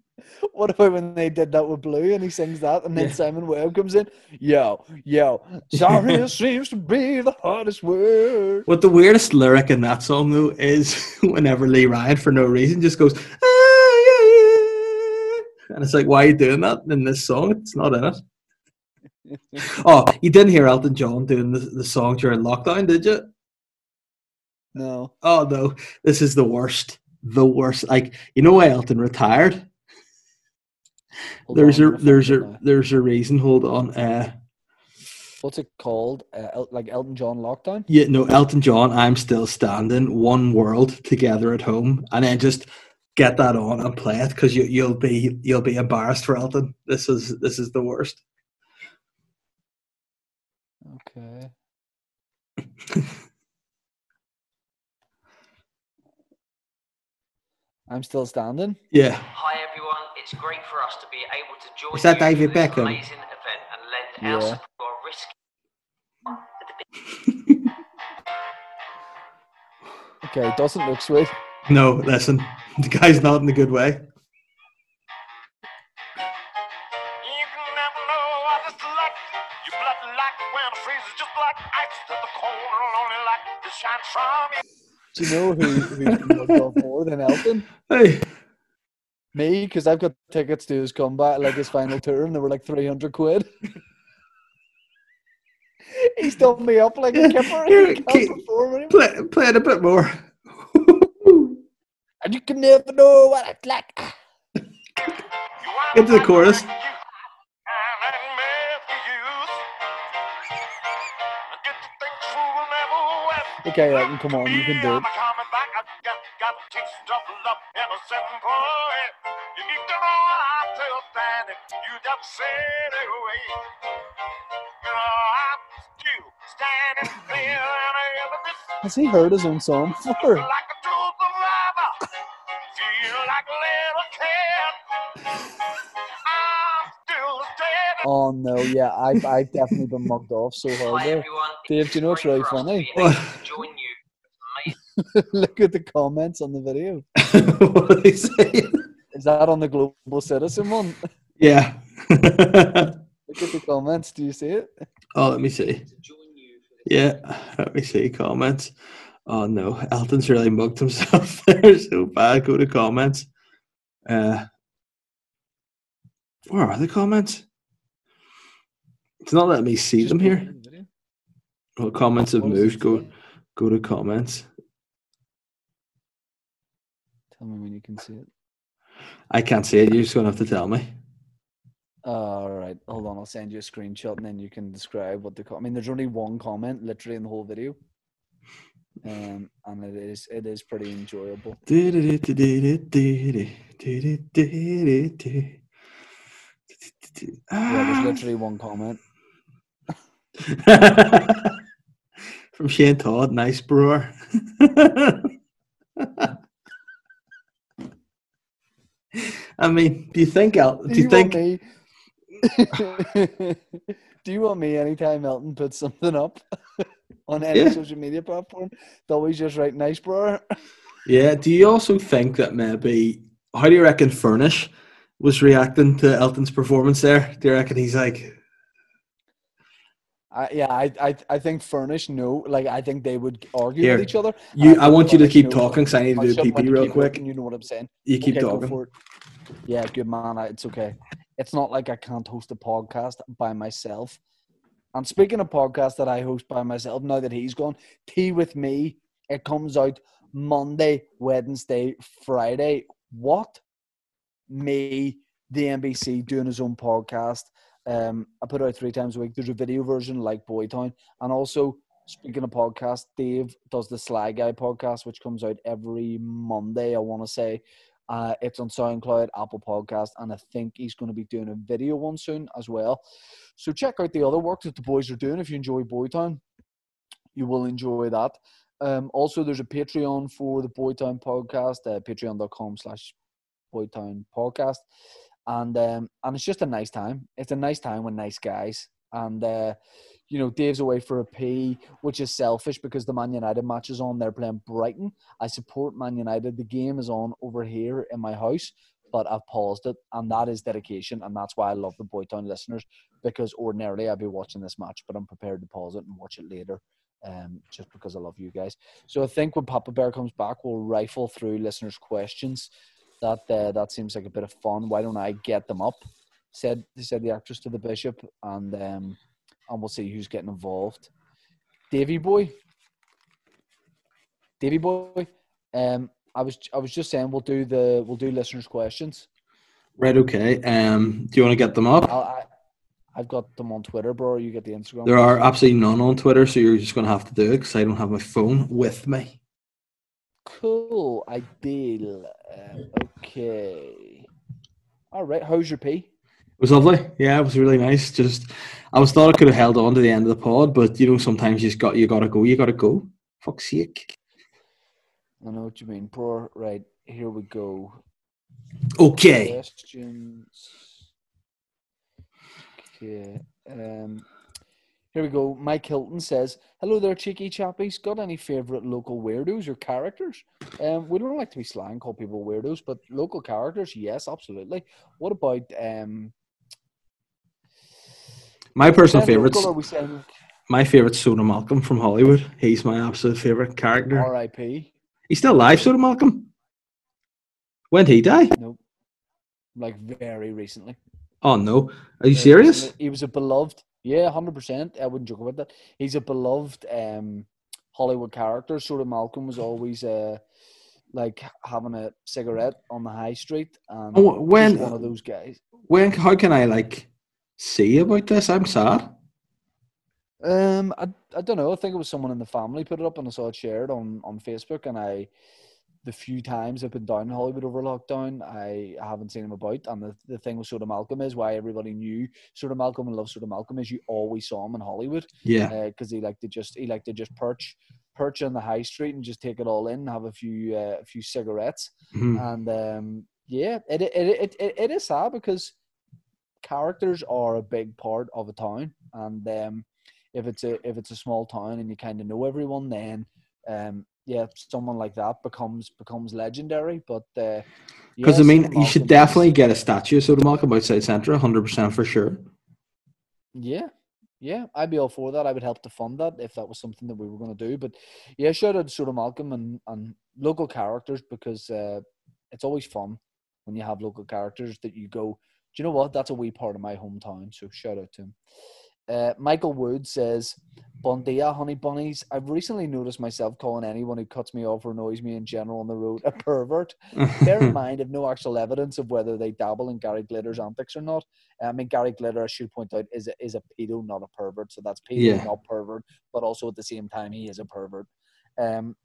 What about when they did that with Blue and he sings that and then Yeah. Simon Webbe comes in? Yo, yo, sorry [laughs] seems to be the hardest word. What the weirdest lyric in that song though is [laughs] whenever Lee Ryan, for no reason, just goes, "Ah, yeah, yeah." and it's like, why are you doing that in this song? It's not in it. Oh, you didn't hear Elton John doing the, the song during lockdown, did you? No. Oh no, this is the worst. The worst. Like you know why Elton retired? Hold there's on, a there's a now. there's a reason. Hold on. Uh What's it called? Uh, El- like Elton John lockdown? yeah, no, Elton John, I'm still standing, one world together at home. And then just get that on and play it because you you'll be you'll be embarrassed for Elton. This is this is the worst. Okay. [laughs] I'm still standing. Yeah. Hi everyone, it's great for us to be able to join Is that you David in this Beckham? amazing event and lend our support to risky [laughs] Okay, it doesn't look sweet. [laughs] No, listen. The guy's not in a good way. Do you know who, who's been loved off more than Elton? [laughs] Hey. Me, because I've got tickets to his comeback, like his final tour, and they were like 300 quid. [laughs] He's done me up like a kipper. Here, keep- perform anymore. Play, play it a bit more. [laughs] And you can never know what it's like. You are Get to the one chorus. Okay, Elton, come on, you can do it. Has he heard his own song [laughs] before? Oh no, yeah, I've, I've definitely been mugged off so hard. Hi, Dave, do you know what's really funny? [laughs] [laughs] Look at the comments on the video. [laughs] what are they saying? Is that on the Global Citizen one? Yeah. [laughs] Look at the comments. Do you see it? oh, let me see. to join you for this Yeah, let me see comments. Oh no, Elton's really mugged himself there so bad. Go to comments. Uh, where are the comments? It's not letting me see Just them here. the. Well, comments have What does it moved. Go, go to comments. Tell me when you can see it. I can't see it. You're just gonna have to tell me. All right, hold on. I'll send you a screenshot and then you can describe what the. I mean, there's only one comment literally in the whole video, um, and it is it is pretty enjoyable. Yeah, there's [laughs] literally one comment. From Shane Todd, nice brewer. [laughs] I mean, do you think El- do you think want me? [laughs] do you want me anytime Elton puts something up [laughs] on any Yeah. social media platform? To always just write nice bro. Yeah, do you also think that maybe how do you reckon Furnish was reacting to Elton's performance there? Do you reckon he's like I, yeah, I, I I think Furnish no, like I think they would argue Here, with each other. you think I want you to keep knows talking because I need to do shouldn't pee want pee to real quick. You know what I'm saying? You keep okay, talking. Yeah, good man. It's okay. It's not like I can't host a podcast by myself. And speaking of podcasts that I host by myself, now that he's gone, Tea with Me, it comes out Monday, Wednesday, Friday. What? Me, the NBC, doing his own podcast. Um, I put out three times a week. There's a video version like Boytown. And also, speaking of podcasts, Dave does the Sly Guy podcast, which comes out every Monday, I want to say. Uh, it's on SoundCloud, Apple Podcast, and I think he's going to be doing a video one soon as well. So check out the other work that the boys are doing. If you enjoy Boytown, you will enjoy that. Um, also, there's a Patreon for the Boytown podcast, uh, patreon.com slash Boytown podcast. And um, and it's just a nice time. It's a nice time with nice guys. And uh, you know, Dave's away for a P, which is selfish because the Man United match is on. They're playing Brighton. I support Man United. The game is on over here in my house, but I've paused it, and that is dedication, and that's why I love the Boytown listeners because ordinarily I'd be watching this match, but I'm prepared to pause it and watch it later, um, just because I love you guys. So I think when Papa Bear comes back, we'll rifle through listeners' questions. That uh, that seems like a bit of fun. Why don't I get them up? Said said the actress to the bishop, and um, and we'll see who's getting involved. Davy boy, Davy boy. Um, I was I was just saying we'll do the we'll do listeners' questions. Right, okay. Um do you want to get them up? I'll, I I've got them on Twitter, bro. You get the Instagram. There are absolutely none on Twitter, so you're just gonna have to do it because I don't have my phone with me. Cool ideal. Um, okay. All right. How's your pee? It was lovely. Yeah, it was really nice. Just I was thought I could have held on to the end of the pod, but you know, sometimes you just got you gotta go, you gotta go. Fuck's sake. I know what you mean, bro. Right. Here we go. Okay. Questions. Okay. Um, here we go. Mike Hilton says, "Hello there, cheeky chappies. Got any favorite local weirdos or characters? Um, we don't like to be slang, call people weirdos, but local characters, yes, absolutely. What about um? My personal favourites local, or we saying my favourite's Soda Malcolm from Holywood. He's my absolute favourite character. R.I.P. He's still alive, Soda Malcolm. When did he die? Nope. Like very recently. Oh no. Are you Very serious? recently. He was a beloved. Yeah, hundred percent. I wouldn't joke about that. He's a beloved um, Holywood character. Soda Malcolm was always uh, like having a cigarette on the high street, and Oh, when- one of those guys. When how can I like see about this? I'm sad. Um, I, I don't know. I think it was someone in the family put it up, and I saw it shared on on Facebook. And I, the few times I've been down in Holywood over lockdown, I haven't seen him about. And the, the thing with of Malcolm is why everybody knew of Malcolm and loved of Malcolm is you always saw him in Holywood Yeah. because he liked to just he liked to just perch perch on the high street and just take it all in, have a few uh, a few cigarettes, Mhm. and um, yeah, it it, it it it is sad because characters are a big part of a town, and um, if it's a if it's a small town and you kind of know everyone, then um, yeah, someone like that becomes becomes legendary. But uh, Because yeah, I mean, you should definitely get a statue of Soda Malcolm outside Centre, hundred percent for sure. Yeah, yeah, I'd be all for that. I would help to fund that if that was something that we were going to do. But yeah, shout out to Soda Malcolm and, and local characters because uh, it's always fun when you have local characters that you go, do you know what? That's a wee part of my hometown. So shout out to him. Uh, Michael Wood says, Bon dia, honey bunnies. I've recently noticed myself calling anyone who cuts me off or annoys me in general on the road a pervert. Bear in [laughs] mind, I've no actual evidence of whether they dabble in Gary Glitter's antics or not. I mean, Gary Glitter, I should point out, is a, is a pedo, not a pervert. So that's pedo, Yeah. not pervert. But also at the same time, he is a pervert. Um,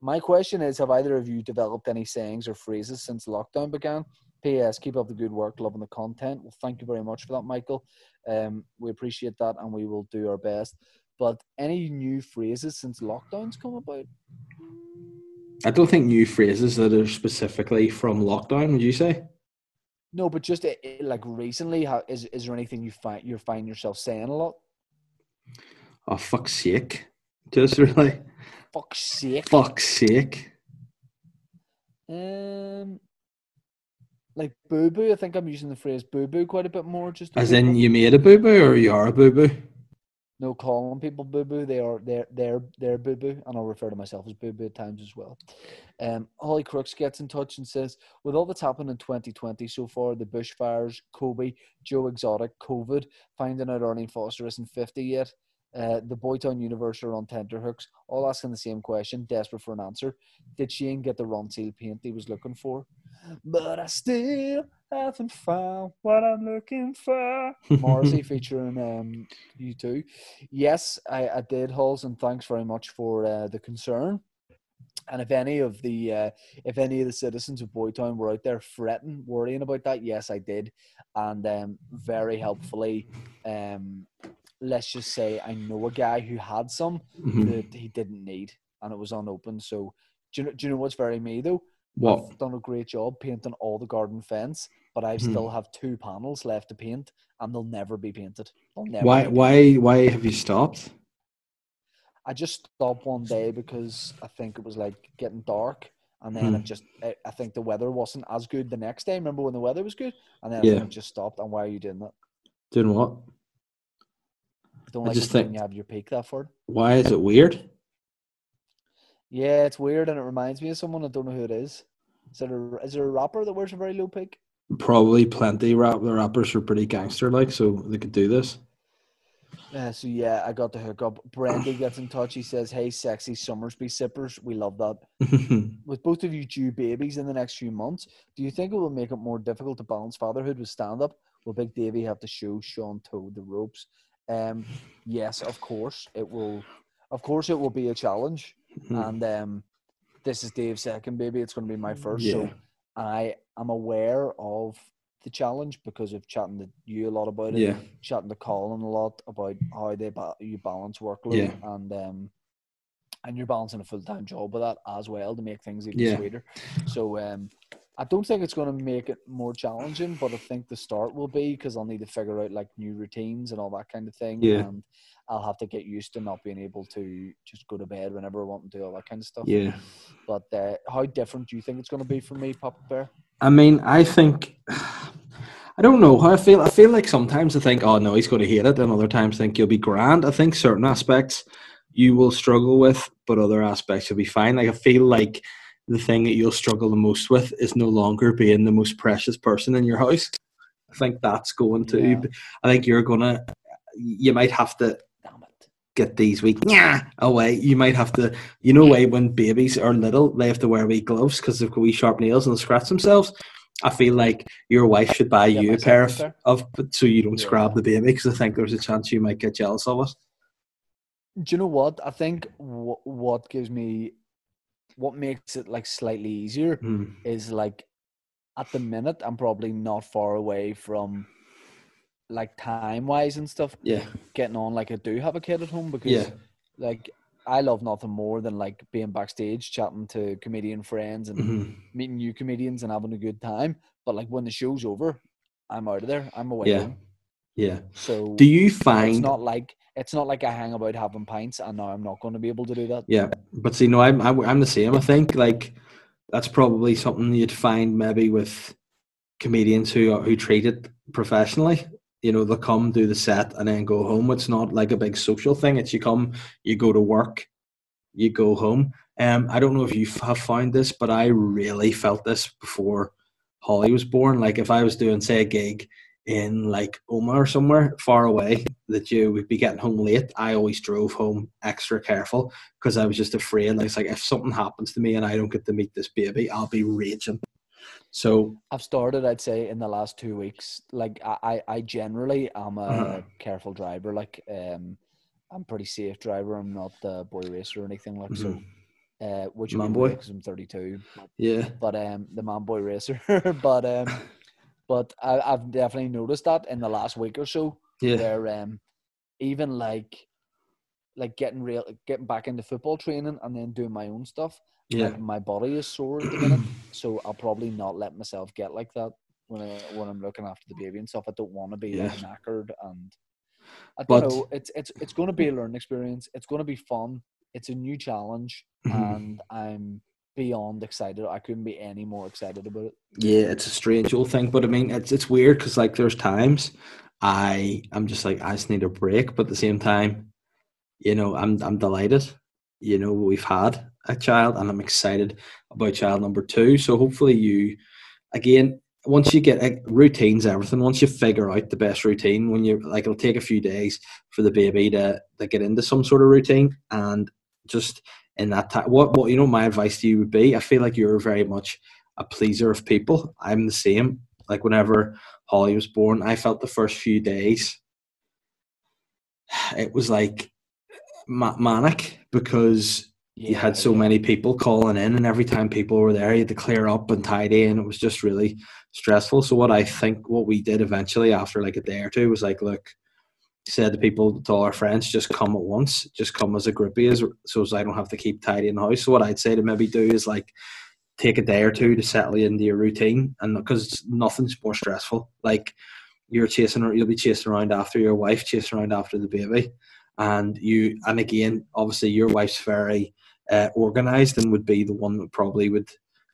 my question is: Have either of you developed any sayings or phrases since lockdown began? P.S. Keep up the good work, loving the content. Well, thank you very much for that, Michael. Um, we appreciate that, and we will do our best. But any new phrases since lockdown's come about? I don't think new phrases that are specifically from lockdown. Would you say? No, but just uh, uh, like recently, how, is is there anything you find you find yourself saying a lot? Oh fuck's sake! Just really, Fuck's sake. fuck's sake! Um, like boo boo. I think I'm using the phrase boo boo quite a bit more. Just As in, you made a boo boo, or you are a boo boo? no calling people boo boo. They are they're they're they're boo boo, and I'll refer to myself as boo boo at times as well. Um, Holly Crooks gets in touch and says, with all that's happened in 2020 so far, the bushfires, Kobe, Joe Exotic, COVID, finding out Arlene Foster isn't 50 yet. Uh, the Boytown Universe are on tenterhooks, all asking the same question, desperate for an answer. Did Shane get the Ronseal paint he was looking for? But I still haven't found what I'm looking for. [laughs] Morrissey featuring um, U2. Yes, I, I did, Halls, and thanks very much for uh, the concern. And if any of the uh, if any of the citizens of Boytown were out there fretting, worrying about that, yes, I did, and um, very helpfully. Um, let's just say I know a guy who had some Mhm. that he didn't need, and it was unopened. So, do you know? Do you know what's very me though? What? I've done a great job painting all the garden fence, but I Mhm. still have two panels left to paint, and they'll never be painted. They'll never. Why? be painted. Why? Why have you stopped? I just stopped one day because I think it was like getting dark, and then it Hmm. just I, I think the weather wasn't as good the next day. Remember when the weather was good, and then I Yeah. it just stopped. And why are you doing that? Doing what? Don't I like just think- you have your peak that far. Why is it weird? Yeah, it's weird, and it reminds me of someone I don't know who it is. Is there a, is there a rapper that wears a very low peak? Probably plenty. Rap the rappers are pretty gangster like, so they could do this. Uh, so yeah, I got the hookup. Brandy gets in touch. He says, "Hey, sexy Summersby sippers, we love that." [laughs] With both of you due babies in the next few months, do you think it will make it more difficult to balance fatherhood with stand up? Will Big Davy have to show Sean Toad the ropes? Um, yes, of course it will. Of course, it will be a challenge. And um, this is Dave's second baby. It's going to be my first. So I am aware of the challenge because of chatting to you a lot about it yeah. chatting to Colin a lot about how they ba- you balance workload Yeah. and um and you're balancing a full time job with that as well to make things even Yeah. sweeter. So um I don't think it's going to make it more challenging, but I think the start will be because I'll need to figure out like new routines and all that kind of thing. Yeah. And I'll have to get used to not being able to just go to bed whenever I want and do all that kind of stuff. Yeah. But uh, how different do you think it's going to be for me, Papa Bear? I mean, I think I don't know how I feel. I feel like sometimes I think, oh no, he's going to hate it, and other times I think you'll be grand. I think certain aspects you will struggle with, but other aspects you'll be fine. Like I feel like the thing that you'll struggle the most with is no longer being the most precious person in your house. I think that's going to. Yeah. I think you're gonna. You might have to. Get these week [laughs] yeah away. You might have to, you know, way when babies are little, they have to wear wee gloves because they've got wee sharp nails and they'll scratch themselves. I feel like your wife should buy you a pair of, of so you don't Yeah. scrap the baby because I think there's a chance you might get jealous of it. Do you know what? I think w- what gives me, what makes it like slightly easier Mm. is like, at the minute I'm probably not far away from, like time wise and stuff, Yeah, getting on like I do have a kid at home because, Yeah. like, I love nothing more than like being backstage chatting to comedian friends and Mhm. meeting new comedians and having a good time. But like when the show's over, I'm out of there. I'm away Yeah. home. Yeah. So Do you find it's not like it's not like I hang about having pints and now I'm not going to be able to do that. Yeah, but see, no, I'm I'm the same. I think like that's probably something you'd find maybe with comedians who are, who treat it professionally. You know, they'll come do the set and then go home. It's not like a big social thing. It's you come, you go to work, you go home. Um, I don't know if you have found this, but I really felt this before Holly was born. Like if I was doing, say, a gig in like Omagh or somewhere far away, that you would be getting home late. I always drove home extra careful because I was just afraid. Like, it's like if something happens to me and I don't get to meet this baby, I'll be raging. So I've started, I'd say, in the last two weeks. Like I, I, generally am a Uh-huh. careful driver. Like um, I'm pretty safe driver. I'm not a boy racer or anything like so. Uh, which Mm-hmm. Man boy. because I'm 32. yeah, But um, the man boy racer. [laughs] but um, but I, I've definitely noticed that in the last week or so. yeah, Where um, even like like getting real, getting back into football training and then doing my own stuff. Yeah. Like my body is sore at the minute, [clears throat] so I'll probably not let myself get like that when I when I'm looking after the baby and stuff. I don't want to be like Yeah. knackered and I don't But- know. It's it's it's going to be a learning experience. It's going to be fun. It's a new challenge, [clears throat] and I'm beyond excited. I couldn't be any more excited about it. Yeah, it's a strange old thing, but I mean, it's it's weird because like there's times I I'm just like I just need a break, but at the same time, you know, I'm I'm delighted. You know, we've had a child, and I'm excited about child number two. So hopefully, you again once you get like, routines, everything. Once you figure out the best routine, when you like, it'll take a few days for the baby to to get into some sort of routine, and just in that time, what what you know, my advice to you would be, I feel like you're very much a pleaser of people. I'm the same. Like whenever Holly was born, I felt the first few days it was like manic because you had so yeah. many people calling in, and every time people were there, you had to clear up and tidy, and it was just really stressful. So what I think what we did eventually after like a day or two was like, look, said to people, to all our friends, just come at once, just come as a groupie, as so as I don't have to keep tidying the house. So what I'd say to maybe do is like take a day or two to settle into your routine, and because nothing's more stressful. Like you're chasing, or you'll be chasing around after your wife, chasing around after the baby, and you, and again, obviously your wife's very uh, organized and would be the one that probably would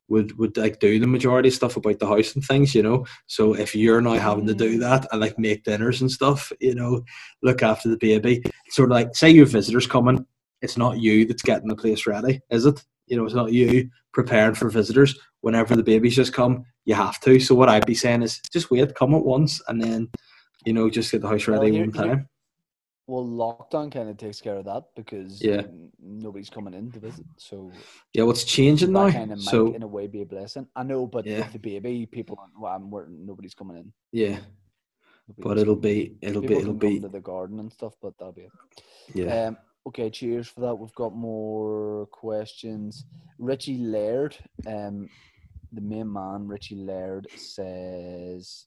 would would like do the majority of stuff about the house and things, you know. So if you're now having to do that and like make dinners and stuff, you know, look after the baby, sort of like say you have visitors coming, it's not you that's getting the place ready, is it? You know, it's not you preparing for visitors. Whenever the babies just come, you have to. So what I'd be saying is just wait, come at once, and then you know just get the house ready here- one time. Well, lockdown kind of takes care of that because Yeah. nobody's coming in to visit. So Yeah, what's changing now? kind of might, So in a way, be a blessing. I know, but Yeah. with the baby, people aren't. Well, I'm, we're, nobody's coming in. yeah, Nobody's but it'll be it'll be it'll be to the garden and stuff, but that'll be it. yeah. Um, okay, cheers for that. We've got more questions. Richie Laird, um, the main man, Richie Laird says,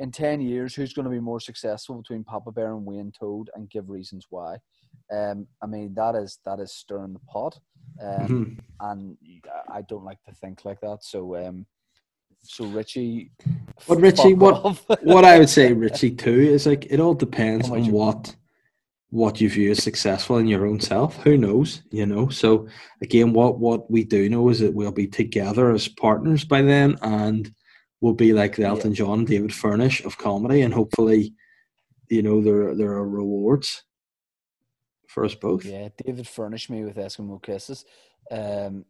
in ten years, who's going to be more successful between Papa Bear and Wayne Toad, and give reasons why. Um, I mean that is that is stirring the pot, um, Mhm. and I- don't like to think like that. So, um, so Richie, But Richie, what- off. what I would say, Richie, too, is like it all depends on you- what what you view as successful in your own self. Who knows? You know. So again, what what we do know is that we'll be together as partners by then, and we'll be like the Yeah. Elton John, David Furnish of comedy, and hopefully, you know, there there are rewards for us both. Yeah, David furnished me with Eskimo kisses. Um,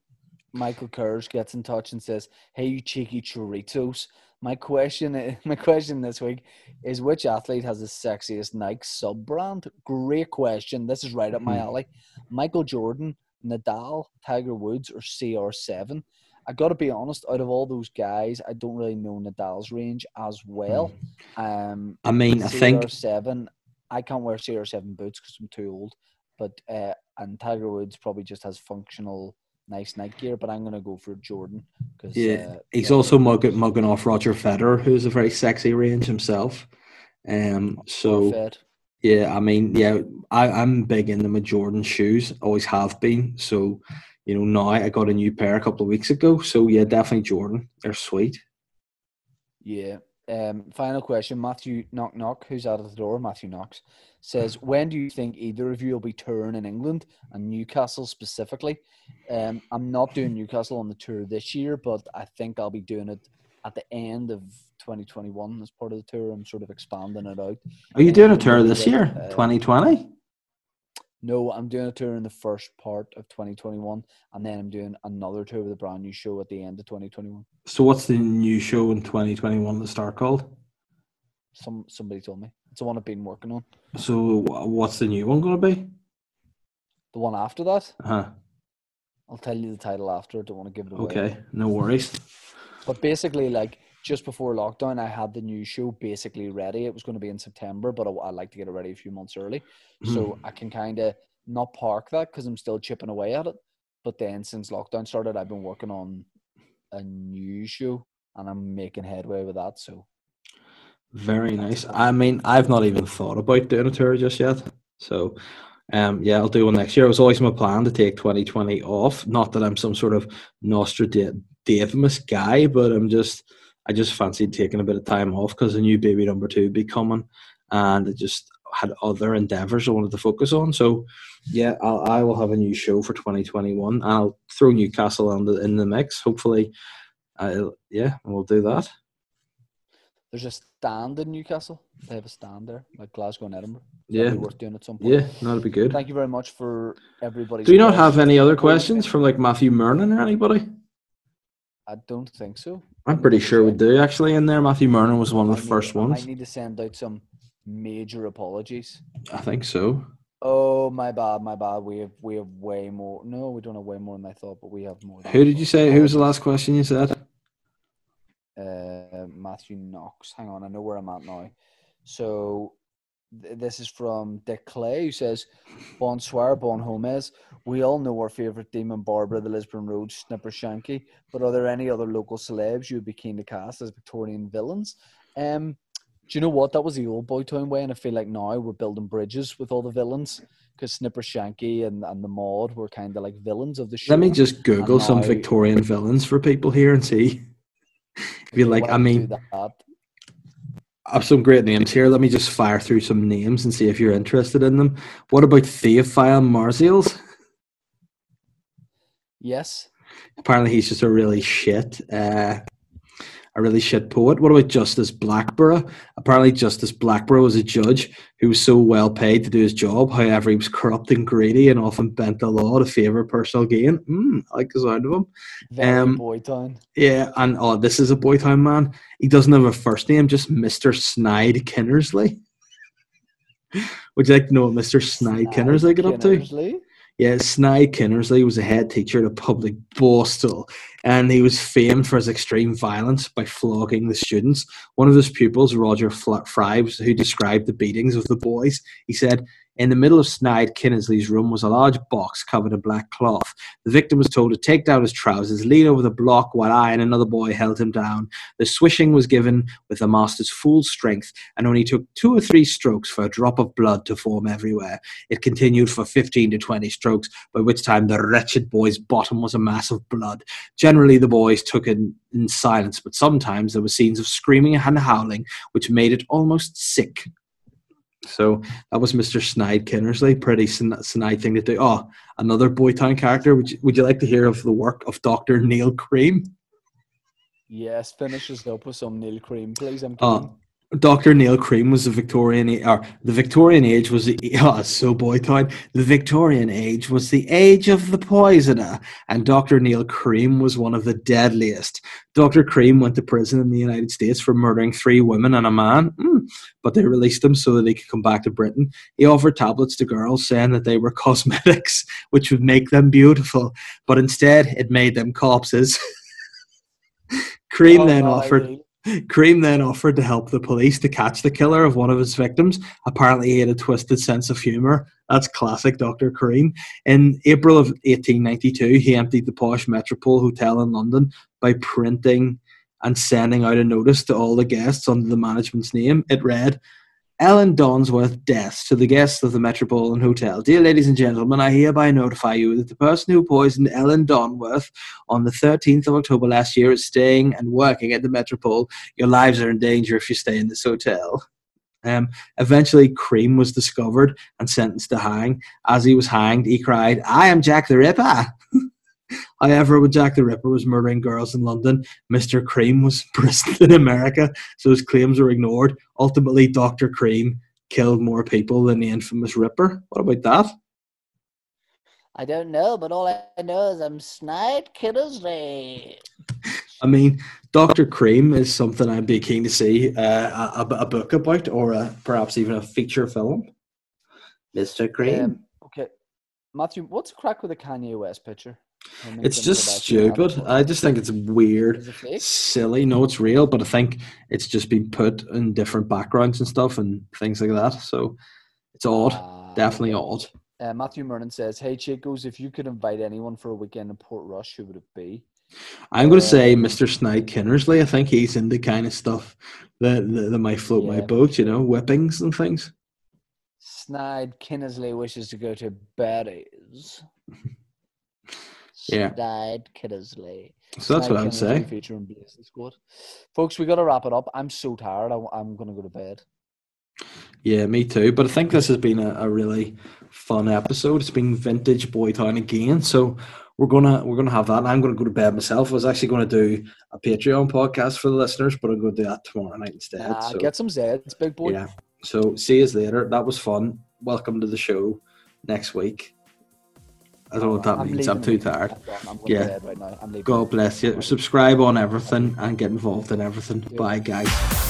Michael Kurz gets in touch and says, "Hey, you cheeky choritos! My question, [laughs] my question this week is, which athlete has the sexiest Nike sub brand? Great question. This is right up my Mhm. alley. Michael Jordan, Nadal, Tiger Woods, or CR7. I got to be honest. Out of all those guys, I don't really know Nadal's range as well. Um, I mean, I think CR7. I can't wear CR7 boots because I'm too old. But uh, and Tiger Woods probably just has functional, nice night gear. But I'm gonna go for Jordan because Yeah, uh, he's yeah, also mugging, mugging off Roger Federer, who's a very sexy range himself. Um, so Yeah, I mean, yeah, I, I'm big into my Jordan shoes, always have been. So, you know, now I got a new pair a couple of weeks ago. So, yeah, definitely Jordan. They're sweet. Yeah. Um, final question, Matthew Knock Knock, who's out of the door? Matthew Knox says, [laughs] "When do you think either of you will be touring in England and Newcastle specifically?" Um, I'm not doing Newcastle on the tour this year, but I think I'll be doing it at the end of 2021 as part of the tour. I'm sort of expanding it out. Are you doing a Um, tour this year, uh, 2020? No, I'm doing a tour in the first part of 2021, and then I'm doing another tour with a brand new show at the end of 2021. So, what's the new show in 2021 the start called? Some somebody told me it's the one I've been working on. So, what's the new one going to be? The one after that, Uh-huh. I'll tell you the title after. I don't want to give it away. Okay, no worries. But basically, like just before lockdown, I had the new show basically ready. It was going to be in September, but I, I like to get it ready a few months early, so I can kind of not park that because I'm still chipping away at it. But then since lockdown started, I've been working on a new show, and I'm making headway with that. So Very nice. I mean, I've not even thought about doing a tour just yet. So, um, yeah, I'll do one next year. It was always my plan to take 2020 off. Not that I'm some sort of Nostradamus guy, but I'm just, I just fancied taking a bit of time off because a new baby number two would be coming, and I just had other endeavors I wanted to focus on. So, yeah, I'll, I will have a new show for 2021. I'll throw Newcastle in the, in the mix. Hopefully, I'll, yeah, we'll do that. there's a stand in Newcastle. They have a stand there, like Glasgow and Edinburgh. Yeah, That'd be worth doing at some point. yeah, that'd be good. Thank you very much for everybody. Do you not have any other questions from like Matthew Mernon or anybody? I don't think so. I'm pretty sure we do actually in there. Matthew Mernon was one of I the need- ones. I need to send out some major apologies. I think so. Oh my bad, my bad. We have we have way more. No, we don't have way more than I thought, but we have more. Who did you say? Who was the last question you said? Uh, Matthew Knox. Hang on, I know where I'm at now. So this is from Dick Clay, who says, "Bonsoir, Bon Homez. We all know our favorite demon Barbara, the Lisburn Road Snipper Shanky. But are there any other local celebs you would be keen to cast as Victorian villains?" Um, do you know what? That was the old boy town way, and I feel like now we're building bridges with all the villains because Snipper Shanky and, and the Maud were kind of like villains of the show. Let me just Google some Victorian villains for people here and see. [laughs] If you like, I mean? I have some great names here. Let me just fire through some names and see if you're interested in them. What about Theophile Marzials? Yes. Apparently, he's just a really shit, uh, a really shit poet. What about Justice Blackborough? Apparently, Justice Blackborough was a judge who was so well paid to do his job. However, he was corrupt and greedy and often bent the law to favour personal gain. Mm, I like the sound of him. Very Um, boy town. Yeah, and oh, this is a Boytown man. He doesn't have a first name, just Mister Snide Kinnersley. [laughs] Would you like to know what Mister Snide Kinnersley got up to? Yeah, Snide Kinnersley was a head teacher at a public borstal, and he was famed for his extreme violence by flogging the students. One of his pupils, Roger Fry, who described the beatings of the boys, he said, in the middle of Snide Kinnersley's room was a large box covered in black cloth. The victim was told to take down his trousers, lean over the block while I and another boy held him down. The swishing was given with the master's full strength and only took two or three strokes for a drop of blood to form everywhere. It continued for 15 to 20 strokes, by which time the wretched boy's bottom was a mass of blood. Generally, the boys took it in, in silence, but sometimes there were scenes of screaming and howling, which made it almost sick. So that was Mr. Snide Kinnersley. Pretty sn- snide thing to do. Oh, another Boytown character. Would you, would you like to hear of the work of Dr. Neil Cream? Yes, finish us up with some Neil Cream, please. I'm Oh, uh, keen. Dr. Neil Cream was the Victorian, or the Victorian age was the [laughs] oh, so Boytown. The Victorian age was the age of the poisoner, and Dr. Neil Cream was one of the deadliest. Dr. Cream went to prison in the United States for murdering three women and a man, Mm, but they released him so that he could come back to Britain. He offered tablets to girls, saying that they were [laughs] cosmetics, which would make them beautiful, but instead it made them corpses. [laughs] Cream Oh, then offered. Cream then offered to help the police to catch the killer of one of his victims. Apparently, he had a twisted sense of humor. That's classic Dr. Cream. In April of 1892, he emptied the posh Metropole Hotel in London by printing and sending out a notice to all the guests under the management's name. It read, Ellen Donworth's death to the guests of the Metropolitan Hotel. Dear ladies and gentlemen, I hereby notify you that the person who poisoned Ellen Donworth on the 13th of October last year is staying and working at the Metropole. Your lives are in danger if you stay in this hotel. Um, eventually, Cream was discovered and sentenced to hang. As he was hanged, he cried, I am Jack the Ripper. However, when Jack the Ripper was murdering girls in London, Mr. Cream was [laughs] imprisoned in America, so his claims were ignored. Ultimately, Dr. Cream killed more people than the infamous Ripper. What about that? I don't know, but all I know is I'm Snide Kiddersley. I mean, Dr. Cream is something I'd be keen to see uh, a, a book about, or a, perhaps even a feature film. Mr. Cream. Um, okay, Matthew, what's crack with the Kanye West picture? It's just stupid. I just think it's weird. It silly. No, it's real, but I think it's just been put in different backgrounds and stuff and things like that. So it's odd, Ah, definitely odd. Uh, Matthew Mernon says, "Hey Chicos, if you could invite anyone for a weekend in Portrush, who would it be?" I'm going to say Um, Mr. Snide Kinnersley. I think he's in the kind of stuff that, that, that might float my boat, you know, whippings and things. Snide Kinnersley wishes to go to Betty's. [laughs] Yeah. Snide Kinnersley. So that's what I'm saying. Blazin' Squad. Folks, we got to wrap it up. I'm so tired. I, am going to go to bed. Yeah, me too. But I think this has been a, a really fun episode. It's been vintage Boytown again. So we're gonna we're gonna have that. I'm gonna go to bed myself. I was actually gonna do a Patreon podcast for the listeners, but I'm gonna do that tomorrow night instead. Nah, so get some Zeds, big boy. yeah. So see you later. That was fun. Welcome to the show next week. I don't know what that I'm means. I'm too tired. I'm done. I'm going Yeah. right. God bless you. Subscribe on everything and get involved in everything. Yeah. Bye, guys.